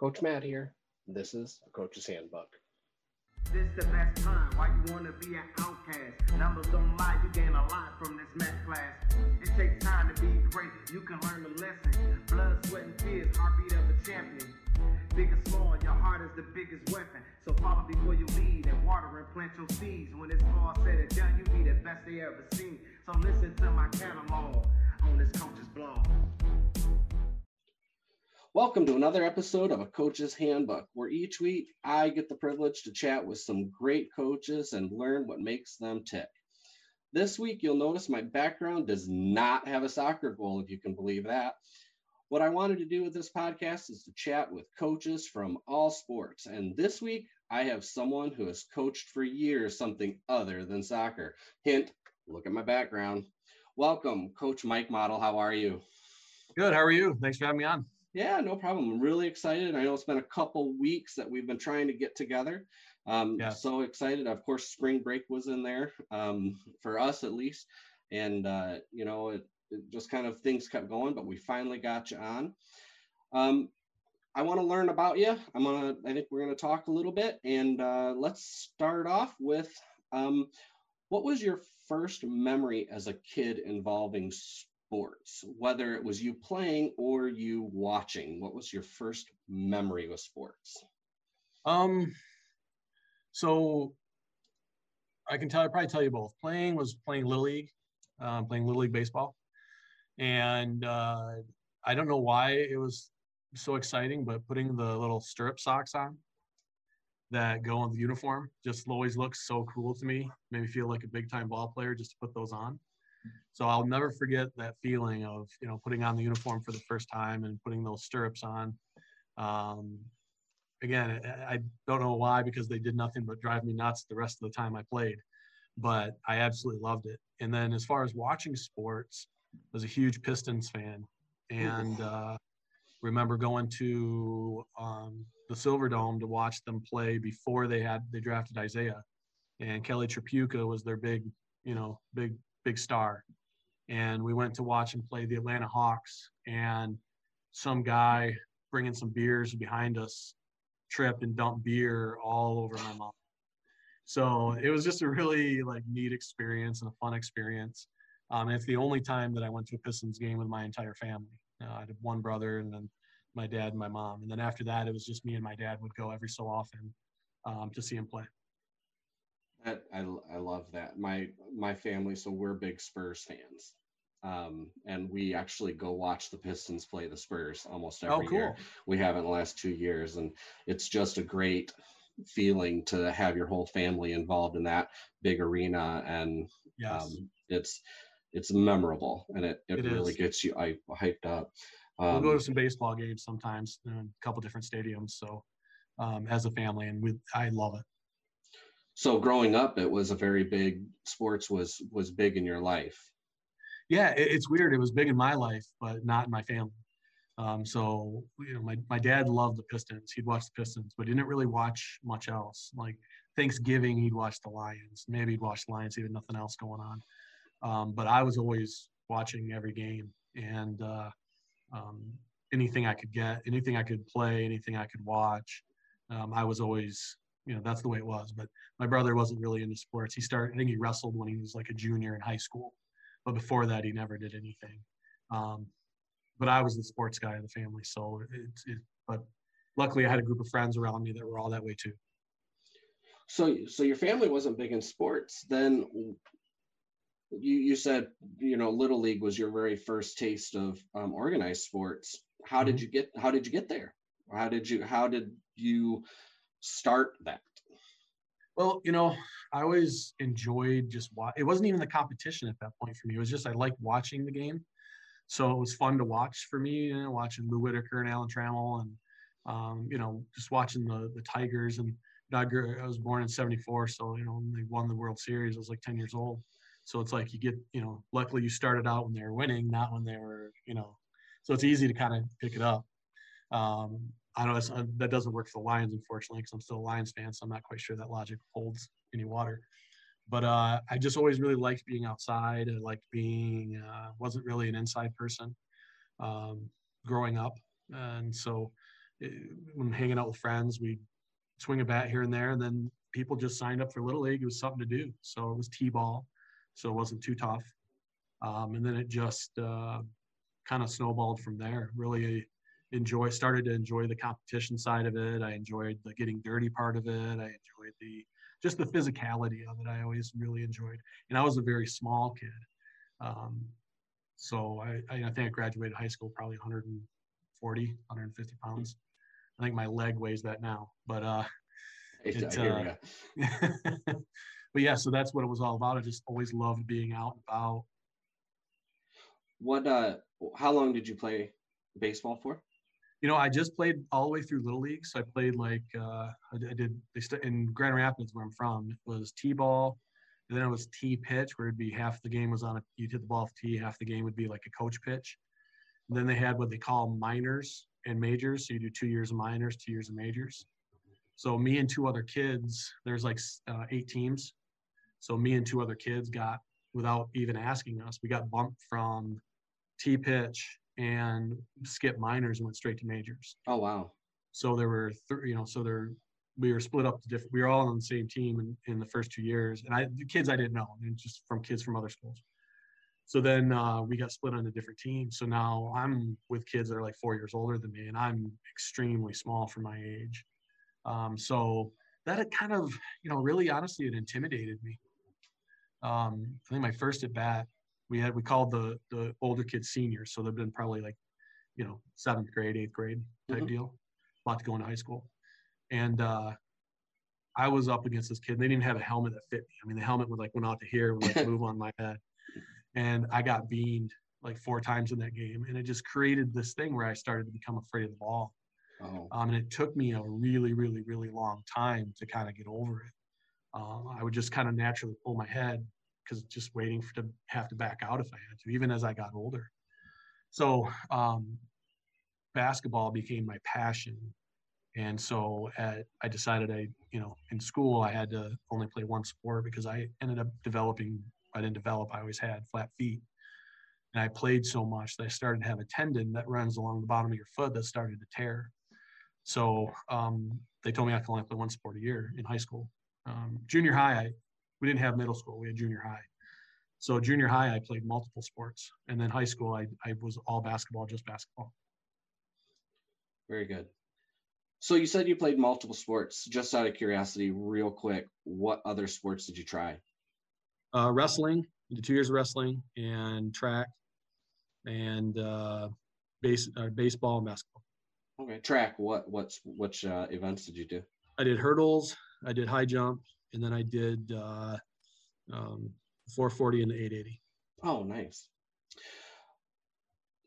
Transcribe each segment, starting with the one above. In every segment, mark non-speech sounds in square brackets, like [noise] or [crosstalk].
Coach Matt here. This is a Coach's Handbook. This the best time. Why you wanna be an outcast? Numbers don't lie. You gain a lot from this math class. It takes time to be great. You can learn lesson. Blood, sweat, and tears. Heartbeat of a champion. Big or small, your heart is the biggest weapon. So follow before you lead and water and plant your seeds. When it's all said and done, you be the best they ever seen. So listen to my catalog on this coach's blog. Welcome to another episode of a Coach's Handbook, where each week I get the privilege to chat with some great coaches and learn what makes them tick. This week, you'll notice my background does not have a soccer goal, if you can believe that. What I wanted to do with this podcast is to chat with coaches from all sports. And this week, I have someone who has coached for years something other than soccer. Hint, look at my background. Welcome, Coach Mike Mottl. How are you? Good. How are you? Thanks for having me on. Yeah, no problem. I'm really excited. I know it's been a couple weeks that we've been trying to get together. Um, yeah. So excited. Of course, spring break was in there um, for us at least. And, uh, you know, it, it, just kind of things kept going, but we finally got you on. Um, I want to learn about you. I'm going to, I think we're going to talk a little bit. And uh, let's start off with um, what was your first memory as a kid involving sports, whether it was you playing or you watching? What was your first memory with sports? Um, so I can tell, I probably tell you both. Playing was playing little league, um, playing little league baseball, and uh, I don't know why it was so exciting, but putting the little stirrup socks on that go on the uniform just always looks so cool to me. Made me feel like a big time ball player just to put those on. So I'll never forget that feeling of you know putting on the uniform for the first time and putting those stirrups on. Um, again, I don't know why because they did nothing but drive me nuts the rest of the time I played, but I absolutely loved it. And then as far as watching sports, I was a huge Pistons fan, and uh, remember going to um, the Silverdome to watch them play before they had they drafted Isaiah, and Kelly Tripucka was their big you know big big star. And we went to watch him play the Atlanta Hawks, and some guy bringing some beers behind us tripped and dumped beer all over my mom. So it was just a really like neat experience and a fun experience. Um, it's the only time that I went to a Pistons game with my entire family. Uh, I had one brother and then my dad and my mom. And then after that, it was just me and my dad would go every so often um, to see him play. I, I, I love that. My my family, so we're big Spurs fans. Um, and we actually go watch the Pistons play the Spurs almost oh, every oh, cool. year. We have in the last two years, and it's just a great feeling to have your whole family involved in that big arena, and yes. um, it's it's memorable, and it it, it really is. gets you I, hyped up. Um, we'll go to um, some baseball games sometimes in a couple different stadiums. So um, as a family, and we I love it so growing up it was a very big sports was was big in your life. Yeah it, it's weird. It was big in my life but not in my family. Um, so you know my, my dad loved the pistons. He'd watch the pistons but didn't really watch much else. Like thanksgiving he'd watch the lions. Maybe he'd watch the lions had nothing else going on. Um, but i was always watching every game. And uh, um, anything i could get anything i could play anything i could watch um, i was always you know that's the way it was but my brother wasn't really into sports. He started i think he wrestled when he was like a junior in high school but before that he never did anything. Um, but i was the sports guy of the family so it, it, but luckily i had a group of friends around me that were all that way too. So so your family wasn't big in sports then you you said you know little league was your very first taste of um, organized sports. How mm-hmm. did you get how did you get there? How did you how did you start that? Well, you know, I always enjoyed just watch. It wasn't even the competition at that point for me. It was just I liked watching the game, so it was fun to watch for me. You know, watching Lou Whitaker and Alan Trammell, and um, you know, just watching the the Tigers. And I, I was born in '74, so you know, when they won the World Series. I was like 10 years old, so it's like you get, you know, luckily you started out when they were winning, not when they were, you know, so it's easy to kind of pick it up. Um, I know uh, that doesn't work for the Lions, unfortunately, because I'm still a Lions fan, so I'm not quite sure that logic holds any water. But uh, I just always really liked being outside. I liked being, uh, wasn't really an inside person um, growing up. And so it, when hanging out with friends, we swing a bat here and there, and then people just signed up for little league. It was something to do, so it was t-ball, so it wasn't too tough. Um, and then it just uh, kind of snowballed from there. Really enjoy started to enjoy the competition side of it. I enjoyed the getting dirty part of it. I enjoyed the just the physicality of it. I always really enjoyed. And I was a very small kid. Um, so I, I, think I graduated high school probably 140, 150 pounds. I think my leg weighs that now, but uh, [laughs] it, uh [laughs] but yeah, so that's what it was all about. I just always loved being out and about. What uh how long did you play baseball for? You know, I just played all the way through little league. So I played like uh I did they st- in Grand Rapids where I'm from, it was T-ball, and then it was T pitch where it'd be half the game was on a you hit the ball off T, half the game would be like a coach pitch. And then they had what they call minors and majors. So you do two years of minors, two years of majors. So me and two other kids, there's like uh, eight teams. So me and two other kids got, without even asking us, we got bumped from T pitch and skipped minors and went straight to majors. Oh wow! So there were, th- you know, so there we were split up to different. We were all on the same team in, in the first two years, and I the kids I didn't know, and just from kids from other schools. So then uh, we got split onto different teams. So now I'm with kids that are like four years older than me, and I'm extremely small for my age. Um, so that kind of, you know, really honestly, it intimidated me. Um, I think my first at bat, we had we called the the older kids seniors, so they've been probably like, you know, seventh grade, eighth grade type mm-hmm. deal, about to go into high school, and uh, I was up against this kid. They didn't have a helmet that fit me. I mean, the helmet would like went out to here, would like [laughs] move on my head, and I got beamed like four times in that game, and it just created this thing where I started to become afraid of the ball. Oh. Um, and it took me a really, really, really long time to kind of get over it. Um, I would just kind of naturally pull my head because just waiting for to have to back out if I had to, even as I got older. So um, basketball became my passion, and so at, I decided I, you know, in school I had to only play one sport because I ended up developing. I didn't develop. I always had flat feet, and I played so much that I started to have a tendon that runs along the bottom of your foot that started to tear. So um, they told me I could only play one sport a year in high school. Um, junior high, I, we didn't have middle school; we had junior high. So junior high, I played multiple sports, and then high school, I, I was all basketball, just basketball. Very good. So you said you played multiple sports. Just out of curiosity, real quick, what other sports did you try? Uh, wrestling. did two years of wrestling and track, and uh, base uh, baseball and basketball. Okay, track. What what's which uh, events did you do? I did hurdles. I did high jump, and then I did uh, um, 440 and the 880. Oh, nice.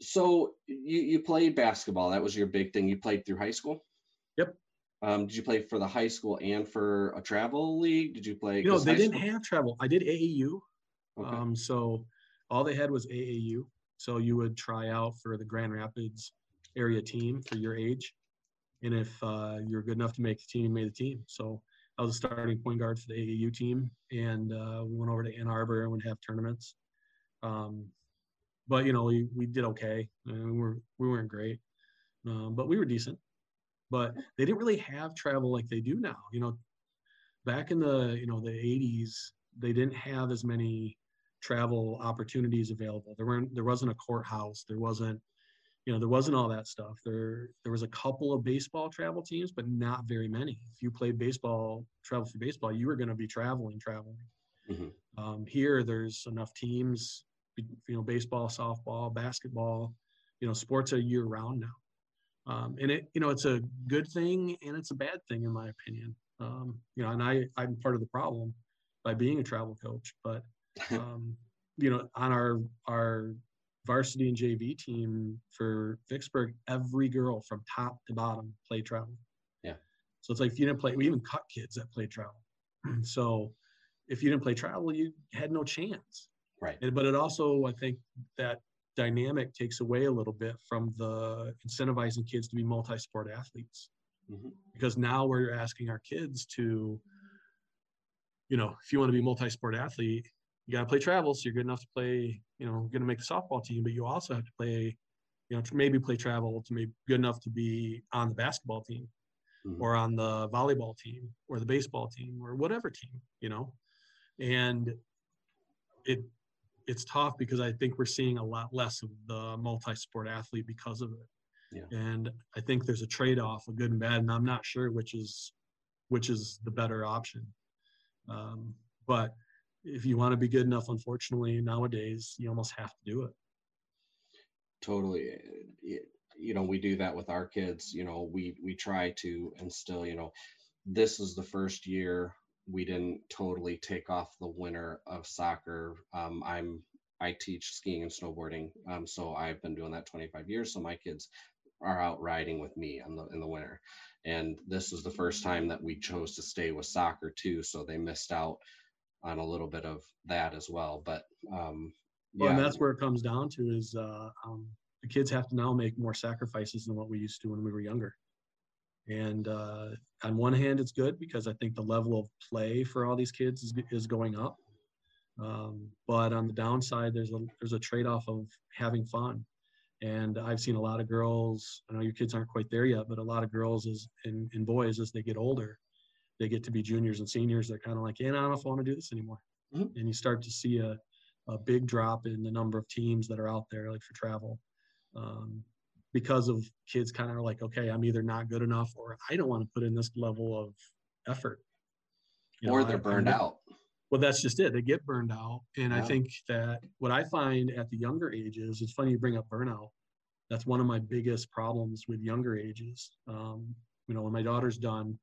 So you you played basketball. That was your big thing. You played through high school. Yep. Um, did you play for the high school and for a travel league? Did you play? You know, they didn't school... have travel. I did AAU. Okay. Um, so all they had was AAU. So you would try out for the Grand Rapids area team for your age. And if uh, you're good enough to make the team, you made the team. So I was a starting point guard for the AAU team, and uh, we went over to Ann Arbor and would have tournaments. Um, but you know, we, we did okay. I mean, we were we weren't great, um, but we were decent. But they didn't really have travel like they do now. You know, back in the you know the 80s, they didn't have as many travel opportunities available. There weren't there wasn't a courthouse. There wasn't you know there wasn't all that stuff. There there was a couple of baseball travel teams but not very many. If you played baseball travel for baseball you were going to be traveling traveling. Mm-hmm. um, here there's enough teams you know baseball softball basketball you know sports are year round now. Um, and it you know it's a good thing and it's a bad thing in my opinion. Um, you know and i i'm part of the problem by being a travel coach but [laughs] um, you know on our our varsity and JV team for Vicksburg, every girl from top to bottom played travel. Yeah. So it's like if you didn't play, we even cut kids that played travel. [clears throat] so if you didn't play travel, you had no chance. Right. And, but it also, I think that dynamic takes away a little bit from the incentivizing kids to be multi-sport athletes. Mm-hmm. Because now we're asking our kids to, you know, if you want to be multi-sport athlete, you got to play travel. So you're good enough to play, you know, going to make the softball team, but you also have to play, you know, to maybe play travel, to be good enough to be on the basketball team mm-hmm. or on the volleyball team or the baseball team or whatever team, you know. And it it's tough because I think we're seeing a lot less of the multi-sport athlete because of it. Yeah. And I think there's a trade-off of good and bad, and I'm not sure which is which is the better option. Um, but if you want to be good enough, unfortunately, nowadays you almost have to do it. Totally. You know we do that with our kids you know we we try to instill you know this is the first year we didn't totally take off the winter of soccer. Um, i'm i teach skiing and snowboarding um, so i've been doing that 25 years so my kids are out riding with me in the in the winter. And this is the first time that we chose to stay with soccer too so they missed out on a little bit of that as well but um, well, and that's where it comes down to is uh, um, the kids have to now make more sacrifices than what we used to when we were younger. And uh, on one hand, it's good because I think the level of play for all these kids is, is going up. Um, but on the downside, there's a there's a trade-off of having fun. And I've seen a lot of girls. I know your kids aren't quite there yet, but a lot of girls as and, and boys as they get older, they get to be juniors and seniors. They're kind of like, "Yeah, I don't know if I want to do this anymore." Mm-hmm. And you start to see a a big drop in the number of teams that are out there, like for travel, um, because of kids kind of like, okay, I'm either not good enough or I don't want to put in this level of effort. You or know, they're I, burned I, out. Well, that's just it. They get burned out. And yeah. I think that what I find at the younger ages, it's funny you bring up burnout. That's one of my biggest problems with younger ages. Um, you know, when my daughter's done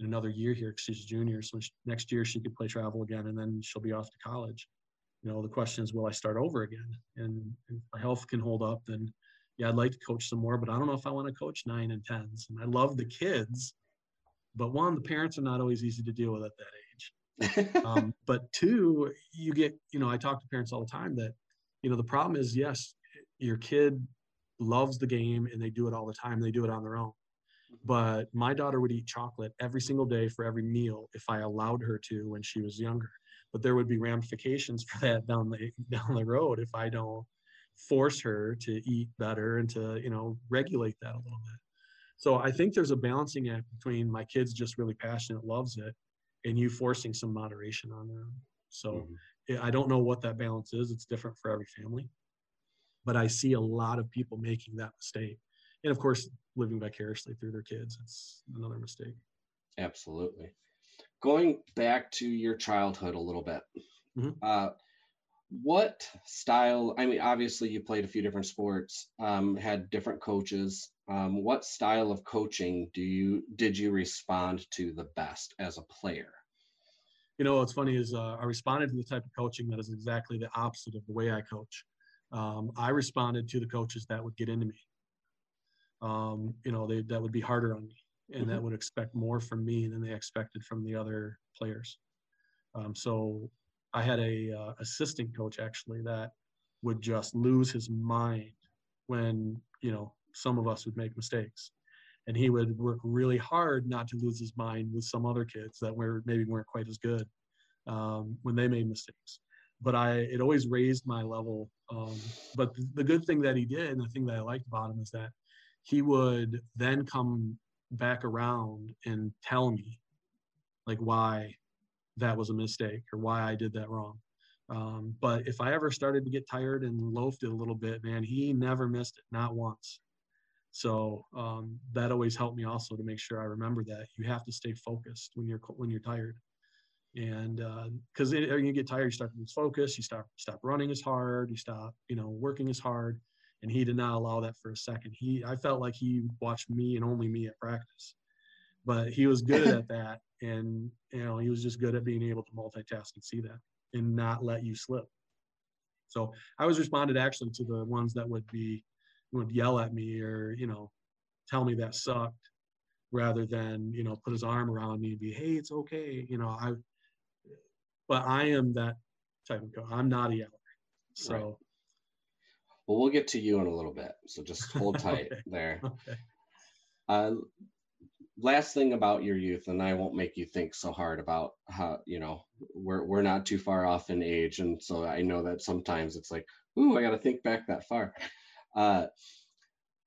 another year here, because she's a junior, so she, next year she could play travel again, and then she'll be off to college. You know the question is will i start over again? And if my health can hold up then yeah i'd like to coach some more but i don't know if i want to coach nine and tens. And i love the kids but one the parents are not always easy to deal with at that age. [laughs] Um, but two you get you know i talk to parents all the time that you know the problem is yes your kid loves the game and they do it all the time. They do it on their own but my daughter would eat chocolate every single day for every meal if i allowed her to when she was younger but there would be ramifications [laughs] for that down the down the road if I don't force her to eat better and to you know regulate that a little bit. So I think there's a balancing act between my kids just really passionate, loves it, and you forcing some moderation on them. So mm-hmm. I don't know what that balance is. It's different for every family, but I see a lot of people making that mistake, and of course, living vicariously through their kids. It's another mistake. Absolutely going back to your childhood a little bit, mm-hmm. uh, what style? I mean, obviously you played a few different sports, um, had different coaches. Um, what style of coaching do you did you respond to the best as a player? You know, what's funny is uh, I responded to the type of coaching that is exactly the opposite of the way I coach. Um, I responded to the coaches that would get into me. Um, you know, they, that would be harder on me and mm-hmm. that would expect more from me than they expected from the other players. Um, so I had a uh, assistant coach actually that would just lose his mind when you know some of us would make mistakes, and he would work really hard not to lose his mind with some other kids that were maybe weren't quite as good um, when they made mistakes. But I it always raised my level. Um, but the good thing that he did, and the thing that I liked about him is that he would then come back around and tell me like why that was a mistake or why I did that wrong. Um, but if I ever started to get tired and loafed it a little bit, man, he never missed it, not once. So um, that always helped me also to make sure I remember that you have to stay focused when you're when you're tired, and because uh, you get tired, you start to lose focus, you stop stop running as hard, you stop you know working as hard, and he did not allow that for a second. He I felt like he watched me and only me at practice, but he was good [laughs] at that, and you know he was just good at being able to multitask and see that and not let you slip. So I was responded actually to the ones that would be would yell at me or you know tell me that sucked rather than you know put his arm around me and be hey it's okay you know I but I am that type of coach. I'm not a yeller. So right. Well, we'll get to you in a little bit. So just hold [laughs] tight okay. there. Okay. Uh, last thing about your youth, and I won't make you think so hard about how, you know, we're, we're not too far off in age. And so I know that sometimes it's like, ooh, I got to think back that far. Uh,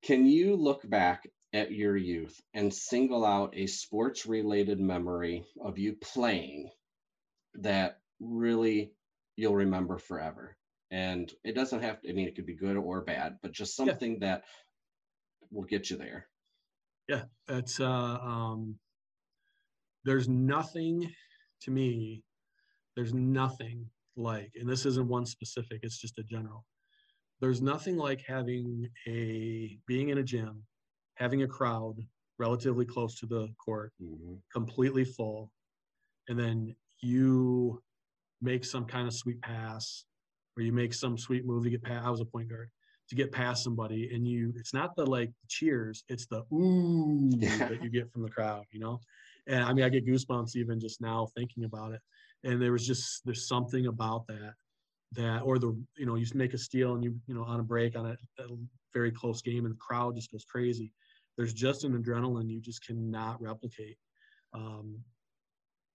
can you look back at your youth and single out a sports related memory of you playing that really you'll remember forever? And it doesn't have to, I mean, it could be good or bad, but just something yeah. that will get you there. Yeah, it's, uh, um, there's nothing to me, there's nothing like, and this isn't one specific, it's just a general. There's nothing like having a, being in a gym, having a crowd relatively close to the court, mm-hmm. completely full, and then you make some kind of sweet pass or you make some sweet move to get past. I was a point guard to get past somebody, and you. It's not the like cheers; it's the ooh yeah. that you get from the crowd. You know, and I mean, I get goosebumps even just now thinking about it. And there was just there's something about that that or the you know you make a steal and you you know on a break on a, a very close game and the crowd just goes crazy. There's just an adrenaline you just cannot replicate. Um,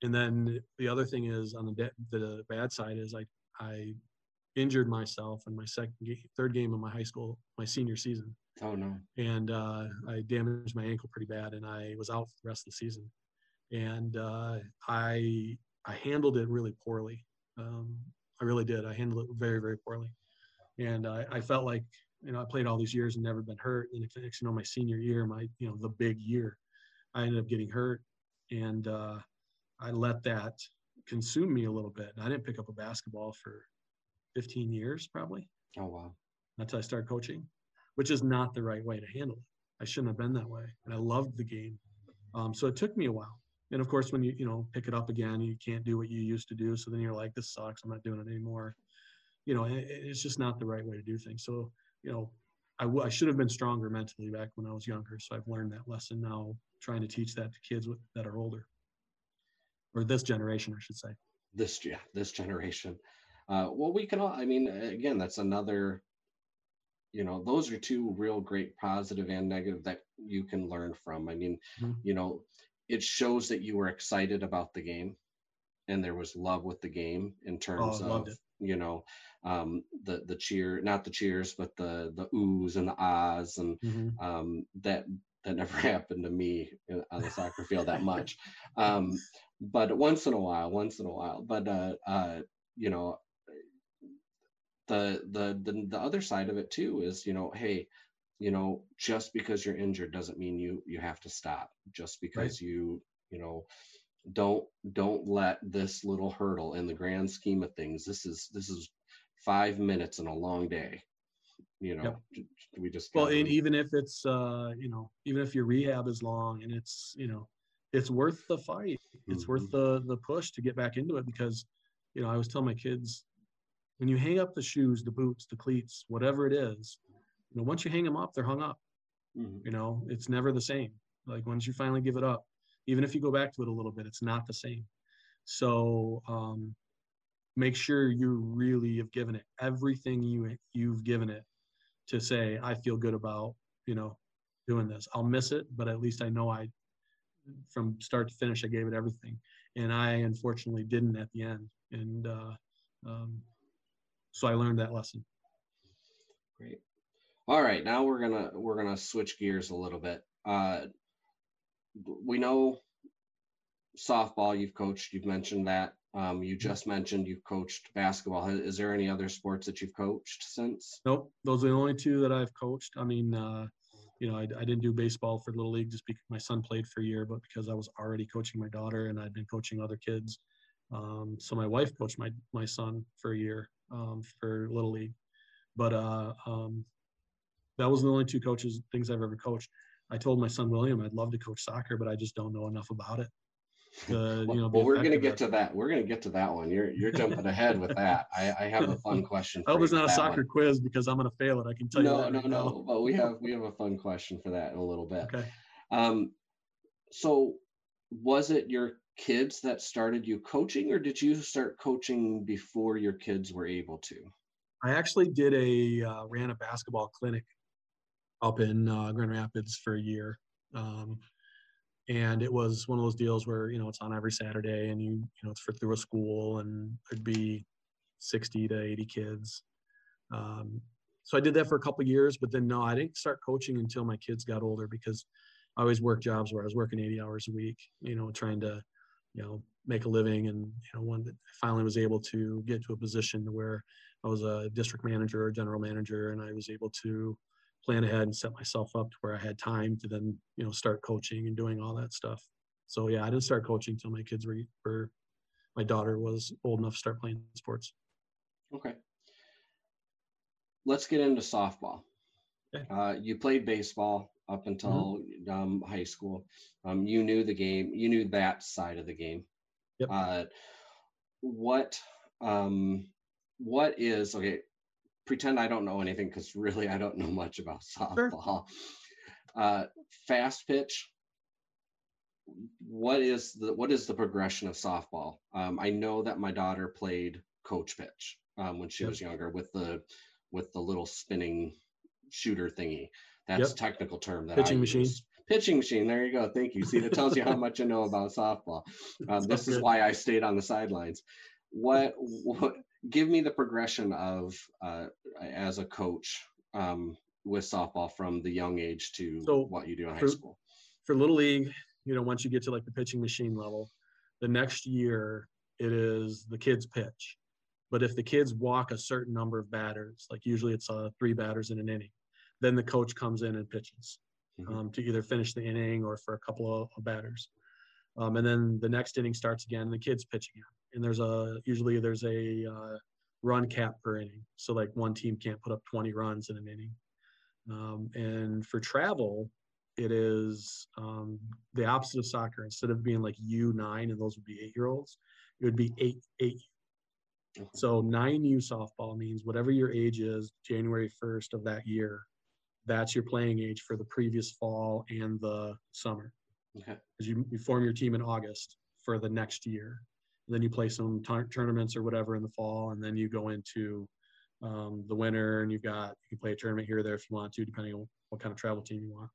and then the other thing is on the the bad side is like I injured myself in my second third game of my high school my senior season. Oh no! And uh, I damaged my ankle pretty bad, and I was out for the rest of the season. And uh, I I handled it really poorly. Um, I really did. I handled it very very poorly, and I, I felt like you know I played all these years and never been hurt. And next, you know, my senior year, my you know the big year, I ended up getting hurt, and uh, I let that consume me a little bit. And I didn't pick up a basketball for 15 years probably. Oh wow. Until I started coaching, which is not the right way to handle it. I shouldn't have been that way. And I loved the game. Um, so it took me a while. And of course, when you, you know, pick it up again, you can't do what you used to do. So then you're like, this sucks. I'm not doing it anymore. You know, it, it's just not the right way to do things. So, you know, I, w- I should have been stronger mentally back when I was younger. So I've learned that lesson now, trying to teach that to kids with, that are older or this generation, I should say. This, yeah, this generation. Uh, well, we can all, I mean, again, that's another, you know, those are two real great positive and negative that you can learn from. I mean, mm-hmm. you know, it shows that you were excited about the game and there was love with the game in terms oh, of, you know, um, the, the cheer, not the cheers, but the, the oohs and the ahs and mm-hmm. um, that, that never [laughs] happened to me on the soccer field that [laughs] much. Um, but once in a while, once in a while, but, uh, uh, you know, the, the the the other side of it too is you know hey you know just because you're injured doesn't mean you you have to stop just because right. you you know don't don't let this little hurdle in the grand scheme of things this is this is five minutes in a long day you know yep. we just well and even if it's uh you know even if your rehab is long and it's you know it's worth the fight it's mm-hmm. worth the the push to get back into it because you know i was telling my kids when you hang up the shoes, the boots, the cleats, whatever it is, you know, once you hang them up, they're hung up. Mm-hmm. You know, it's never the same. Like once you finally give it up, even if you go back to it a little bit, it's not the same. So um, make sure you really have given it everything you you've given it to say I feel good about you know doing this. I'll miss it, but at least I know I from start to finish I gave it everything, and I unfortunately didn't at the end. And uh, um, so I learned that lesson. Great. All right, now we're gonna we're gonna switch gears a little bit. Uh, we know softball you've coached. You've mentioned that. Um, you just mentioned you've coached basketball. Is there any other sports that you've coached since? Nope, those are the only two that I've coached. I mean, uh, you know, I, I, didn't do baseball for little league just because my son played for a year, but because I was already coaching my daughter and I'd been coaching other kids. Um, so my wife coached my my son for a year, um, for Little League. But uh, um, that was the only two coaches things I've ever coached. I told my son William I'd love to coach soccer, but I just don't know enough about it. To, well, [laughs] you know, well we're going to get to that. We're going to get to that one. You're you're jumping ahead with that. I, I have a fun [laughs] question. I hope it's not a soccer one. quiz because I'm going to fail it. I can tell no, you. No, no, no. But we have we have a fun question for that in a little bit. [laughs] Okay. Um, so was it your kids that started you coaching, or did you start coaching before your kids were able to? I actually did a uh, ran a basketball clinic up in uh, Grand Rapids for a year, um, and it was one of those deals where you know it's on every Saturday, and you you know it's for through a school, and it'd be sixty to eighty kids. Um, so I did that for a couple years, but then no, I didn't start coaching until my kids got older because I always worked jobs where I was working 80 hours a week, you know, trying to, you know, make a living. And, you know, when I finally was able to get to a position where I was a district manager or general manager, and I was able to plan ahead and set myself up to where I had time to then, you know, start coaching and doing all that stuff. So yeah, I didn't start coaching until my kids were, were my daughter was old enough to start playing sports. Okay. Let's get into softball. Okay. Uh, you played baseball up until mm-hmm. um, high school. Um, you knew the game. You knew that side of the game. Yep. Uh, what um, what is okay? Pretend I don't know anything because really I don't know much about softball. Sure. Uh, fast pitch. What is the what is the progression of softball? Um, I know that my daughter played coach pitch um, when she yep. was younger with the with the little spinning shooter thingy. That's yep. technical term that pitching I machine. Use. Pitching machine. There you go. Thank you. See, that tells you how [laughs] much I know about softball. Um, this is why I stayed on the sidelines. What, what? Give me the progression of uh, as a coach um, with softball from the young age to so what you do in high for, school. For little league, you know, once you get to like the pitching machine level, the next year it is the kids pitch. But if the kids walk a certain number of batters, like usually it's uh, three batters in an inning, then the coach comes in and pitches mm-hmm. um, to either finish the inning or for a couple of, batters. Um, and then the next inning starts again. and The kids pitch again, and there's a usually there's a uh, run cap per inning. So like one team can't put up 20 runs in an inning. Um, and for travel, it is um, the opposite of soccer. Instead of being like U nine and those would be eight year olds, it would be eight eight. So nine U softball means whatever your age is, January 1st of that year, that's your playing age for the previous fall and the summer. Okay. Because you, you form your team in August for the next year. And then you play some t- tournaments or whatever in the fall, and then you go into um, the winter, and you've got you can play a tournament here or there if you want to, depending on what kind of travel team you want.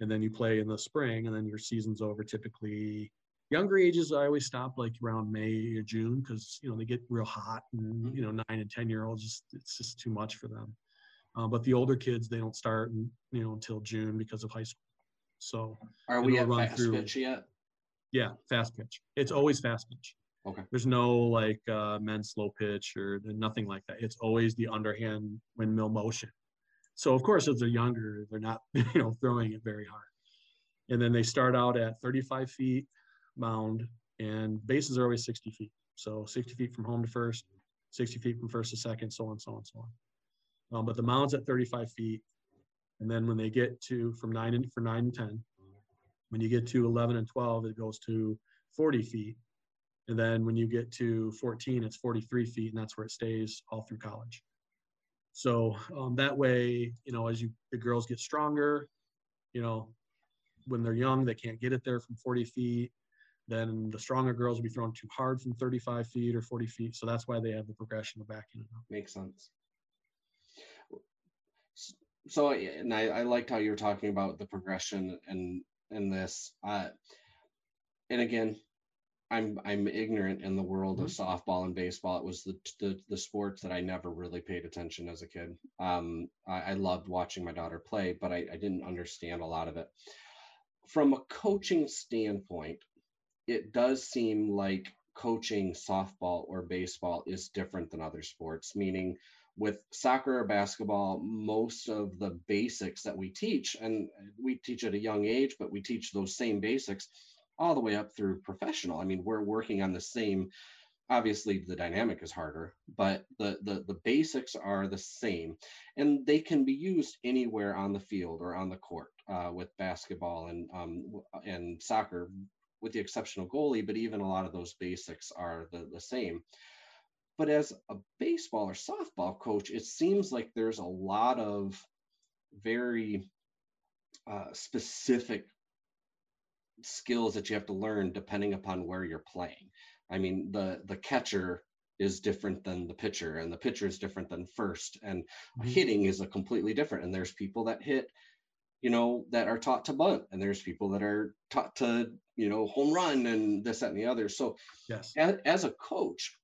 And then you play in the spring, and then your season's over typically. Younger ages, I always stop like around May or June because you know they get real hot, and mm-hmm. you know nine and ten year olds just it's just too much for them. Uh, but the older kids, they don't start, you know, until June because of high school. So are we at fast through, pitch yet? Yeah, fast pitch. It's always fast pitch. Okay. There's no like uh, men's slow pitch or nothing like that. It's always the underhand windmill motion. So of course, as they're younger, they're not [laughs] you know throwing it very hard. And then they start out at 35 feet mound, and bases are always 60 feet. So 60 feet from home to first, 60 feet from first to second, so on, so on, so on. Um, but the mound's at 35 feet. And then when they get to from nine and for nine and 10, when you get to 11 and 12, it goes to 40 feet. And then when you get to 14, it's 43 feet, and that's where it stays all through college. So um, that way, you know, as you the girls get stronger, you know, when they're young, they can't get it there from 40 feet. Then the stronger girls will be thrown too hard from 35 feet or 40 feet. So that's why they have the progression of backing it up. Makes sense so and I, I liked how you were talking about the progression and in this uh, and again i'm i'm ignorant in the world of mm-hmm. softball and baseball it was the, the the sports that i never really paid attention as a kid um i, I loved watching my daughter play but I, I didn't understand a lot of it from a coaching standpoint it does seem like coaching softball or baseball is different than other sports meaning with soccer or basketball, most of the basics that we teach, and we teach at a young age, but we teach those same basics all the way up through professional. I mean, we're working on the same. Obviously, the dynamic is harder, but the the the basics are the same, and they can be used anywhere on the field or on the court uh, with basketball and um, and soccer, with the exception of goalie. But even a lot of those basics are the the same. But as a baseball or softball coach, it seems like there's a lot of very uh, specific skills that you have to learn depending upon where you're playing. I mean, the the catcher is different than the pitcher, and the pitcher is different than first, and mm-hmm. hitting is a completely different. And there's people that hit, you know, that are taught to bunt, and there's people that are taught to, you know, home run and this, that, and the other. So, yes, as, as a coach,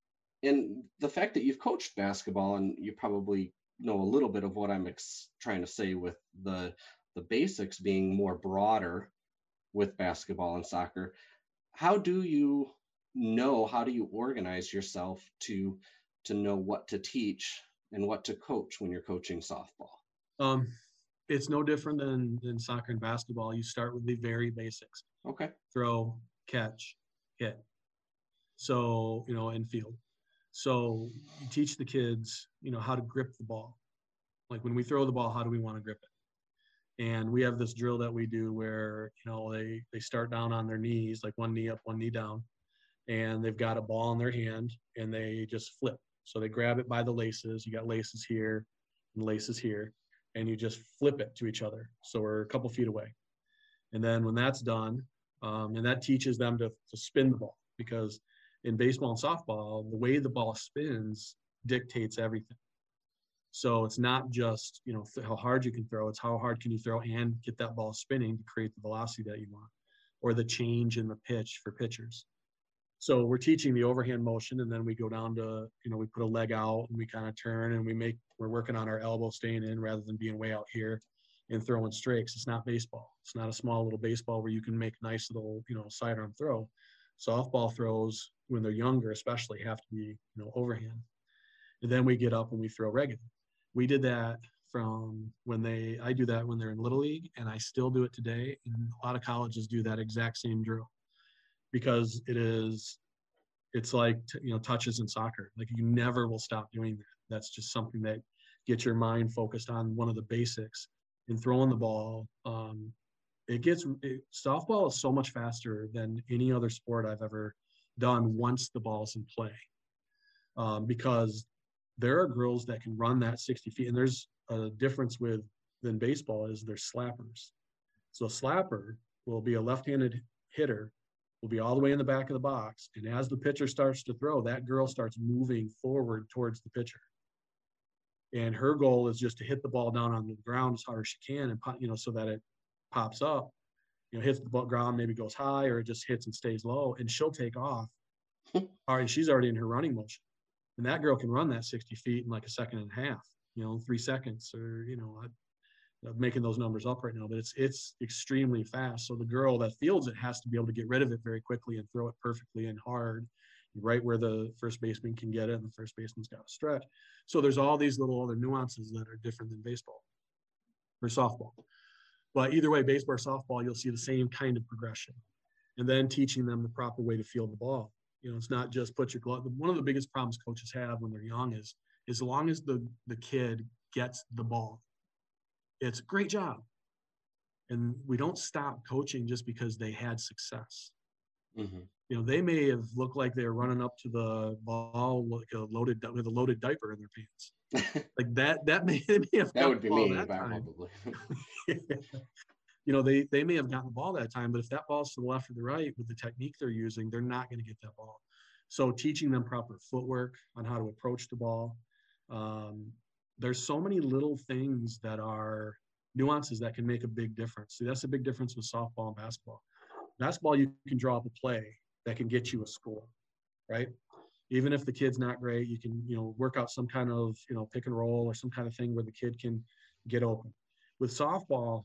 and the fact that you've coached basketball and you probably know a little bit of what I'm ex- trying to say with the the basics being more broader with basketball and soccer. How do you know? How do you organize yourself to to know what to teach and what to coach when you're coaching softball? Um, it's no different than than soccer and basketball. You start with the very basics. Okay. Throw, catch, hit. So you know, infield. So you teach the kids, you know, how to grip the ball. Like when we throw the ball, how do we want to grip it? And we have this drill that we do where, you know, they they start down on their knees, like one knee up, one knee down, and they've got a ball in their hand and they just flip. So they grab it by the laces. You got laces here and laces here, and you just flip it to each other. So we're a couple feet away. And then when that's done, um, and that teaches them to, to spin the ball because in baseball and softball, the way the ball spins dictates everything. So it's not just you know how hard you can throw; it's how hard can you throw and get that ball spinning to create the velocity that you want, or the change in the pitch for pitchers. So we're teaching the overhand motion, and then we go down to you know we put a leg out and we kind of turn and we make we're working on our elbow staying in rather than being way out here and throwing strikes. It's not baseball. It's not a small little baseball where you can make nice little you know sidearm throw. Softball throws when they're younger, especially, have to be you know overhand. And then we get up and we throw regular. We did that from when they I do that when they're in little league, and I still do it today. And a lot of colleges do that exact same drill because it is it's like you know touches in soccer. Like you never will stop doing that. That's just something that gets your mind focused on one of the basics in throwing the ball. Um, it gets it, softball is so much faster than any other sport I've ever done once the ball's in play. Um, because there are girls that can run that 60 feet, and there's a difference with than baseball is they're slappers. So a slapper will be a left-handed hitter, will be all the way in the back of the box, and as the pitcher starts to throw, that girl starts moving forward towards the pitcher. And her goal is just to hit the ball down on the ground as hard as she can, and you know, so that it pops up you know, hits the ground, maybe goes high, or it just hits and stays low, and she'll take off. [laughs] All right, she's already in her running motion, and that girl can run that 60 feet in like a second and a half, you know, three seconds, or you know, I'm making those numbers up right now, but it's it's extremely fast. So the girl that fields it has to be able to get rid of it very quickly and throw it perfectly and hard, right where the first baseman can get it, and the first baseman's got to stretch. So there's all these little other nuances that are different than baseball or softball. But either way, baseball or softball, you'll see the same kind of progression. And then teaching them the proper way to field the ball. You know, it's not just put your glove. One of the biggest problems coaches have when they're young is as long as the the kid gets the ball, it's a great job. And we don't stop coaching just because they had success. Mm-hmm. You know, they may have looked like they were running up to the ball like a loaded with a loaded diaper in their pants [laughs] like that that may, may have that would be me that probably [laughs] you know they they may have gotten the ball that time but if that ball's to the left or the right with the technique they're using they're not going to get that ball so teaching them proper footwork on how to approach the ball um, there's so many little things that are nuances that can make a big difference see that's a big difference with softball and basketball basketball you can draw up a play that can get you a score right even if the kid's not great, you can, you know, work out some kind of, you know, pick and roll or some kind of thing where the kid can get open. With softball,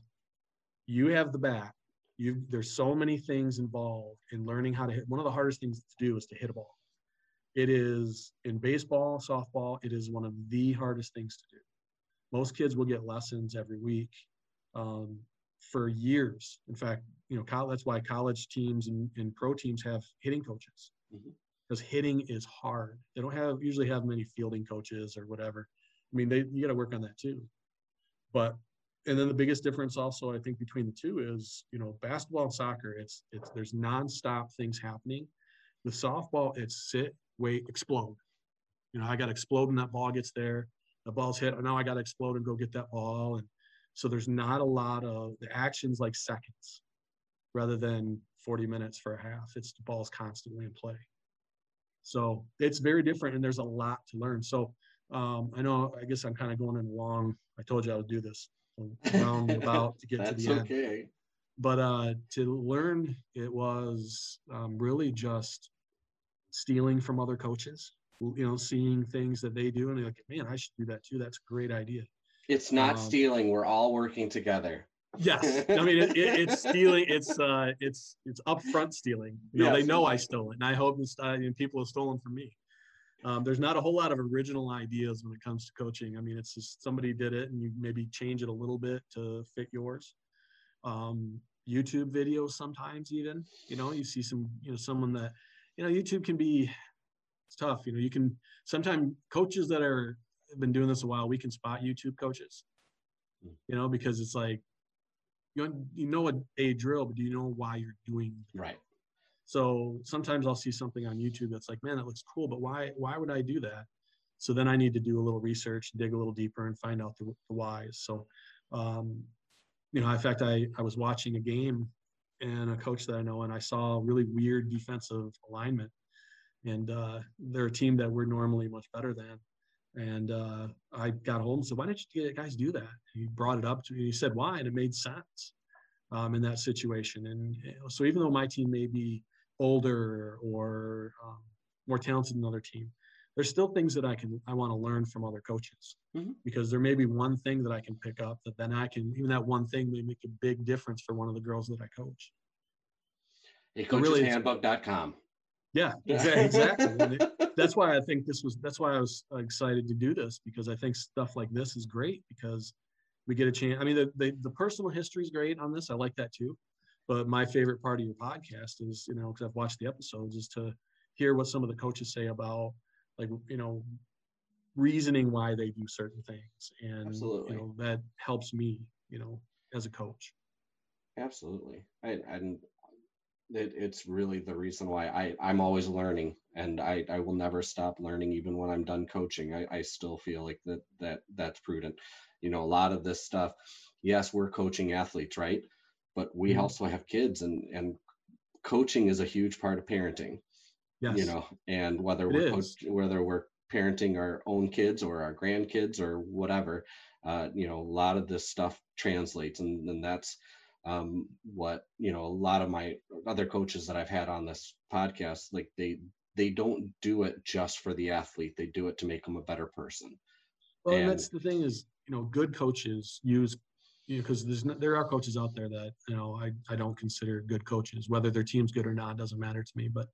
you have the bat. You there's so many things involved in learning how to hit. One of the hardest things to do is to hit a ball. It is in baseball, softball, it is one of the hardest things to do. Most kids will get lessons every week um, for years. In fact, you know, that's why college teams and, and pro teams have hitting coaches. Mm-hmm because hitting is hard. They don't have usually have many fielding coaches or whatever. I mean, they you got to work on that too. But and then the biggest difference also I think between the two is you know basketball and soccer. It's it's there's nonstop things happening. With softball, it's sit, wait, explode. You know, I got to explode when that ball gets there. The ball's hit. Now I got to explode and go get that ball. And so there's not a lot of the actions like seconds rather than 40 minutes for a half. It's the ball's constantly in play. So it's very different, and there's a lot to learn. So um, I know, I guess I'm kind of going in long. I told you I would do this round [laughs] about to get to the okay. end. But uh, to learn, it was um, really just stealing from other coaches. you know, seeing things that they do and they're like, man, I should do that too. That's a great idea. It's not um, stealing. We're all working together. Yes, I mean it, it, it's stealing. It's uh, it's it's upfront stealing. You know, yes. they know I stole it, and I hope this, uh, people have stolen from me. Um, there's not a whole lot of original ideas when it comes to coaching. I mean, it's just somebody did it, and you maybe change it a little bit to fit yours. Um, YouTube videos sometimes even, you know, you see some, you know, someone that, you know, YouTube can be it's tough. You know, you can sometimes coaches that are have been doing this a while, we can spot YouTube coaches. Hmm. You know, because it's like you know, you know a, a drill, but do you know why you're doing right? So sometimes I'll see something on YouTube that's like, man, that looks cool, but why why would I do that? So then I need to do a little research, dig a little deeper, and find out the, the whys. So, um, you know, in fact, I I was watching a game and a coach that I know, and I saw really weird defensive alignment, and uh, they're a team that we're normally much better than. And uh, I got home and said, "Why didn't you guys do that?" He brought it up to me. He said, "Why?" And it made sense um, in that situation. And so, even though my team may be older or um, more talented than another team, there's still things that I can I want to learn from other coaches mm-hmm. because there may be one thing that I can pick up that then I can even that one thing may make a big difference for one of the girls that I coach. Hey, coacheshandbook.com. Yeah, [laughs] exactly. that's why I think this was. That's why I was excited to do this because I think stuff like this is great because we get a chance. I mean, the the, the personal history is great on this. I like that too. But my favorite part of your podcast is, you know, because I've watched the episodes, is to hear what some of the coaches say about, like, you know, reasoning why they do certain things, and Absolutely. you know that helps me, you know, as a coach. Absolutely, I, and it, it's really the reason why I, I'm always learning and I, I will never stop learning even when I'm done coaching. I, I still feel like that that that's prudent. You know, a lot of this stuff, yes, we're coaching athletes, right? But we mm-hmm. also have kids and and coaching is a huge part of parenting. Yes. You know, and whether it we're coach, whether we're parenting our own kids or our grandkids or whatever, uh, you know, a lot of this stuff translates and, and that's um, what you know a lot of my other coaches that i've had on this podcast like they they don't do it just for the athlete they do it to make them a better person well and, that's the thing is you know good coaches use you know because there's no, there are coaches out there that you know I, I don't consider good coaches whether their team's good or not doesn't matter to me but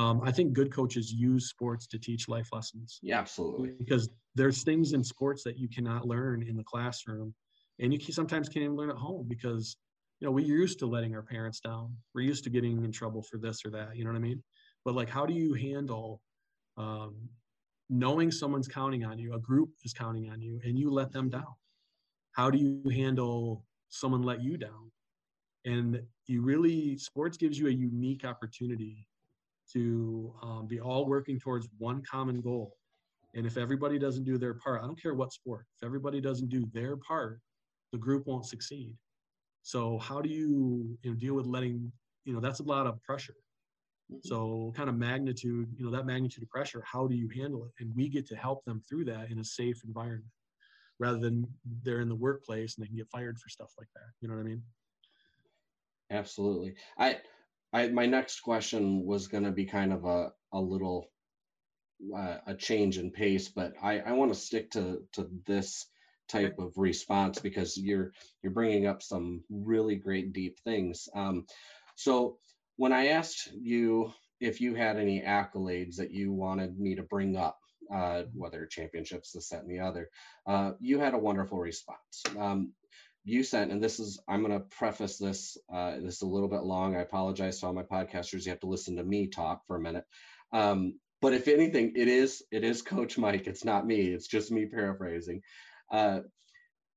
um, i think good coaches use sports to teach life lessons yeah absolutely because there's things in sports that you cannot learn in the classroom and you can, sometimes can't even learn at home because you know, we're used to letting our parents down. We're used to getting in trouble for this or that. You know what I mean? But like, how do you handle um, knowing someone's counting on you, a group is counting on you, and you let them down? How do you handle someone let you down? And you really, sports gives you a unique opportunity to um, be all working towards one common goal. And if everybody doesn't do their part, I don't care what sport, if everybody doesn't do their part, the group won't succeed. So how do you, you know, deal with letting, you know, that's a lot of pressure. Mm-hmm. So kind of magnitude, you know, that magnitude of pressure, how do you handle it? And we get to help them through that in a safe environment rather than they're in the workplace and they can get fired for stuff like that. You know what I mean? Absolutely. I, I, my next question was going to be kind of a, a little, uh, a change in pace, but I, I want to stick to, to this type of response because you're you're bringing up some really great deep things. Um, so when I asked you if you had any accolades that you wanted me to bring up, uh, whether championships, this, that, and the other, uh, you had a wonderful response. Um, you sent, and this is, I'm going to preface this, uh, this is a little bit long. I apologize to all my podcasters. You have to listen to me talk for a minute. Um, but if anything, it is, it is Coach Mike. It's not me. It's just me paraphrasing. Uh,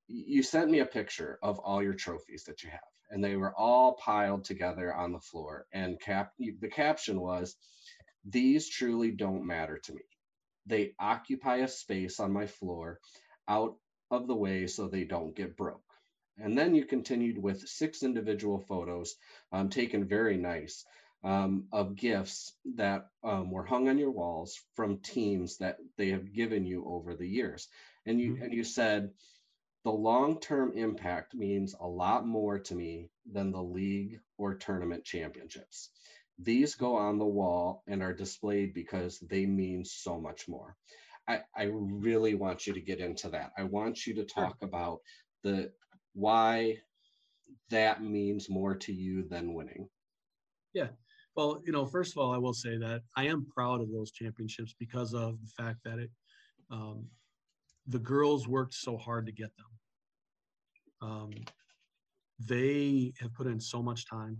you sent me a picture of all your trophies that you have, and they were all piled together on the floor. And cap the caption was, "These truly don't matter to me. They occupy a space on my floor, out of the way so they don't get broke." And then you continued with six individual photos, um, taken very nice, um, of gifts that um, were hung on your walls from teams that they have given you over the years and you mm-hmm. and you said the long-term impact means a lot more to me than the league or tournament championships these go on the wall and are displayed because they mean so much more. I, I really want you to get into that. I want you to talk sure. about the why that means more to you than winning. Yeah. Well, you know, first of all, I will say that I am proud of those championships because of the fact that it, um, the girls worked so hard to get them. Um, they have put in so much time.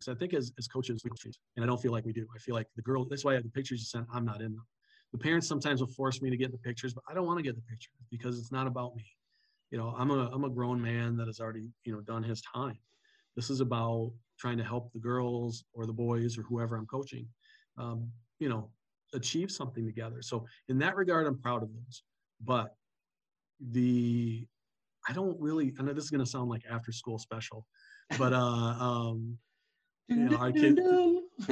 So I think as, as coaches, we and I don't feel like we do. I feel like the girl. That's why I have the pictures you sent, I'm not in them. The parents sometimes will force me to get the pictures, but I don't want to get the pictures because it's not about me. You know, I'm a I'm a grown man that has already you know done his time. This is about trying to help the girls or the boys or whoever I'm coaching, um, you know, achieve something together. So in that regard, I'm proud of those. But the I don't really. I know this is going to sound like after school special, but uh, um, [laughs] you know, our kid,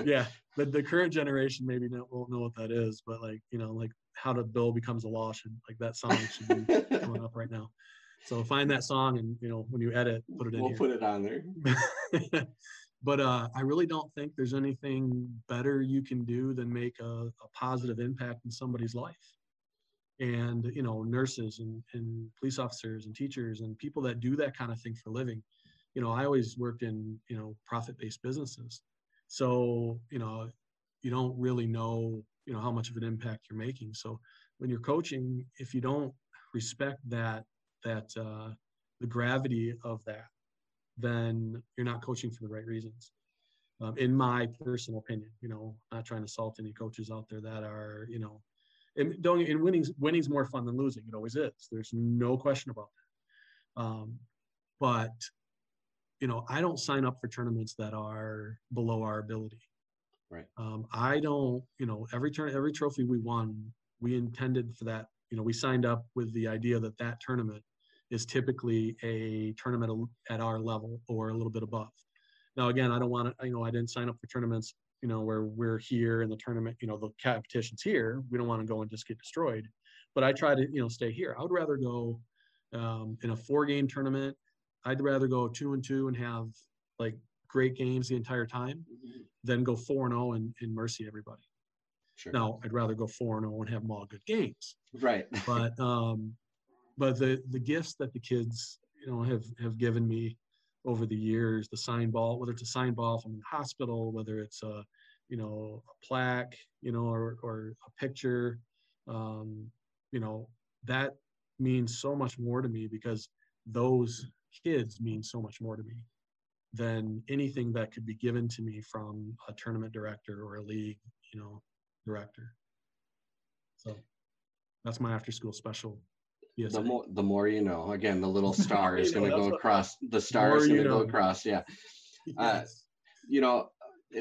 yeah, the, the current generation maybe won't know what that is, but like you know, like how to Bill becomes a law should like that song should be [laughs] coming up right now. So find that song and you know when you edit, put it in. We'll here. put it on there. [laughs] but uh, I really don't think there's anything better you can do than make a, a positive impact in somebody's life and you know nurses and, and police officers and teachers and people that do that kind of thing for living you know i always worked in you know profit-based businesses so you know you don't really know you know how much of an impact you're making so when you're coaching if you don't respect that that uh, the gravity of that then you're not coaching for the right reasons um, in my personal opinion you know not trying to salt any coaches out there that are you know and don't and winning's winning's more fun than losing. It always is. There's no question about that. Um, but you know, I don't sign up for tournaments that are below our ability. Right. Um, I don't. You know, every turn, every trophy we won, we intended for that. You know, we signed up with the idea that that tournament is typically a tournament at our level or a little bit above. Now, again, I don't want to. You know, I didn't sign up for tournaments you know, where we're here in the tournament, you know, the competition's here. We don't want to go and just get destroyed. But I try to, you know, stay here. I would rather go um, in a four game tournament. I'd rather go two and two and have like great games the entire time mm-hmm. than go four and zero oh and, and mercy everybody. Sure. Now, I'd rather go four and zero oh and have them all good games. Right. [laughs] but um, but the the gifts that the kids you know have have given me over the years, the sign ball, whether it's a sign ball from the hospital, whether it's a, you know, a plaque, you know, or, or a picture, um, you know, that means so much more to me because those kids mean so much more to me than anything that could be given to me from a tournament director or a league, you know, director. So that's my after school special Yes. The more the more you know. Again, the little [laughs] star is going to go across. The star is going to go across. Yeah. [laughs] Uh, you know,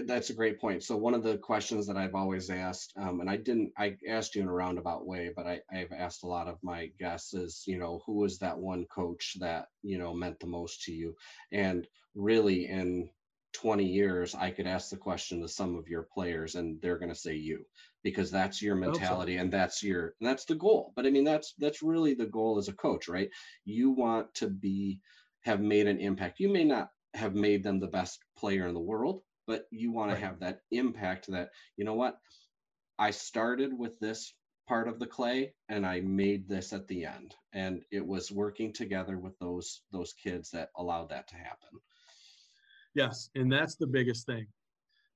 that's a great point. So one of the questions that I've always asked, um, and I didn't, I asked you in a roundabout way, but I, I've asked a lot of my guests is, you know, who was that one coach that you know meant the most to you? And really, in 20 years, I could ask the question to some of your players, and they're going to say you because that's your mentality so. and that's your and that's the goal but i mean that's that's really the goal as a coach right you want to be have made an impact you may not have made them the best player in the world but you want right. to have that impact that you know what? I started with this part of the clay and i made this at the end and it was working together with those those kids that allowed that to happen. Yes and that's the biggest thing.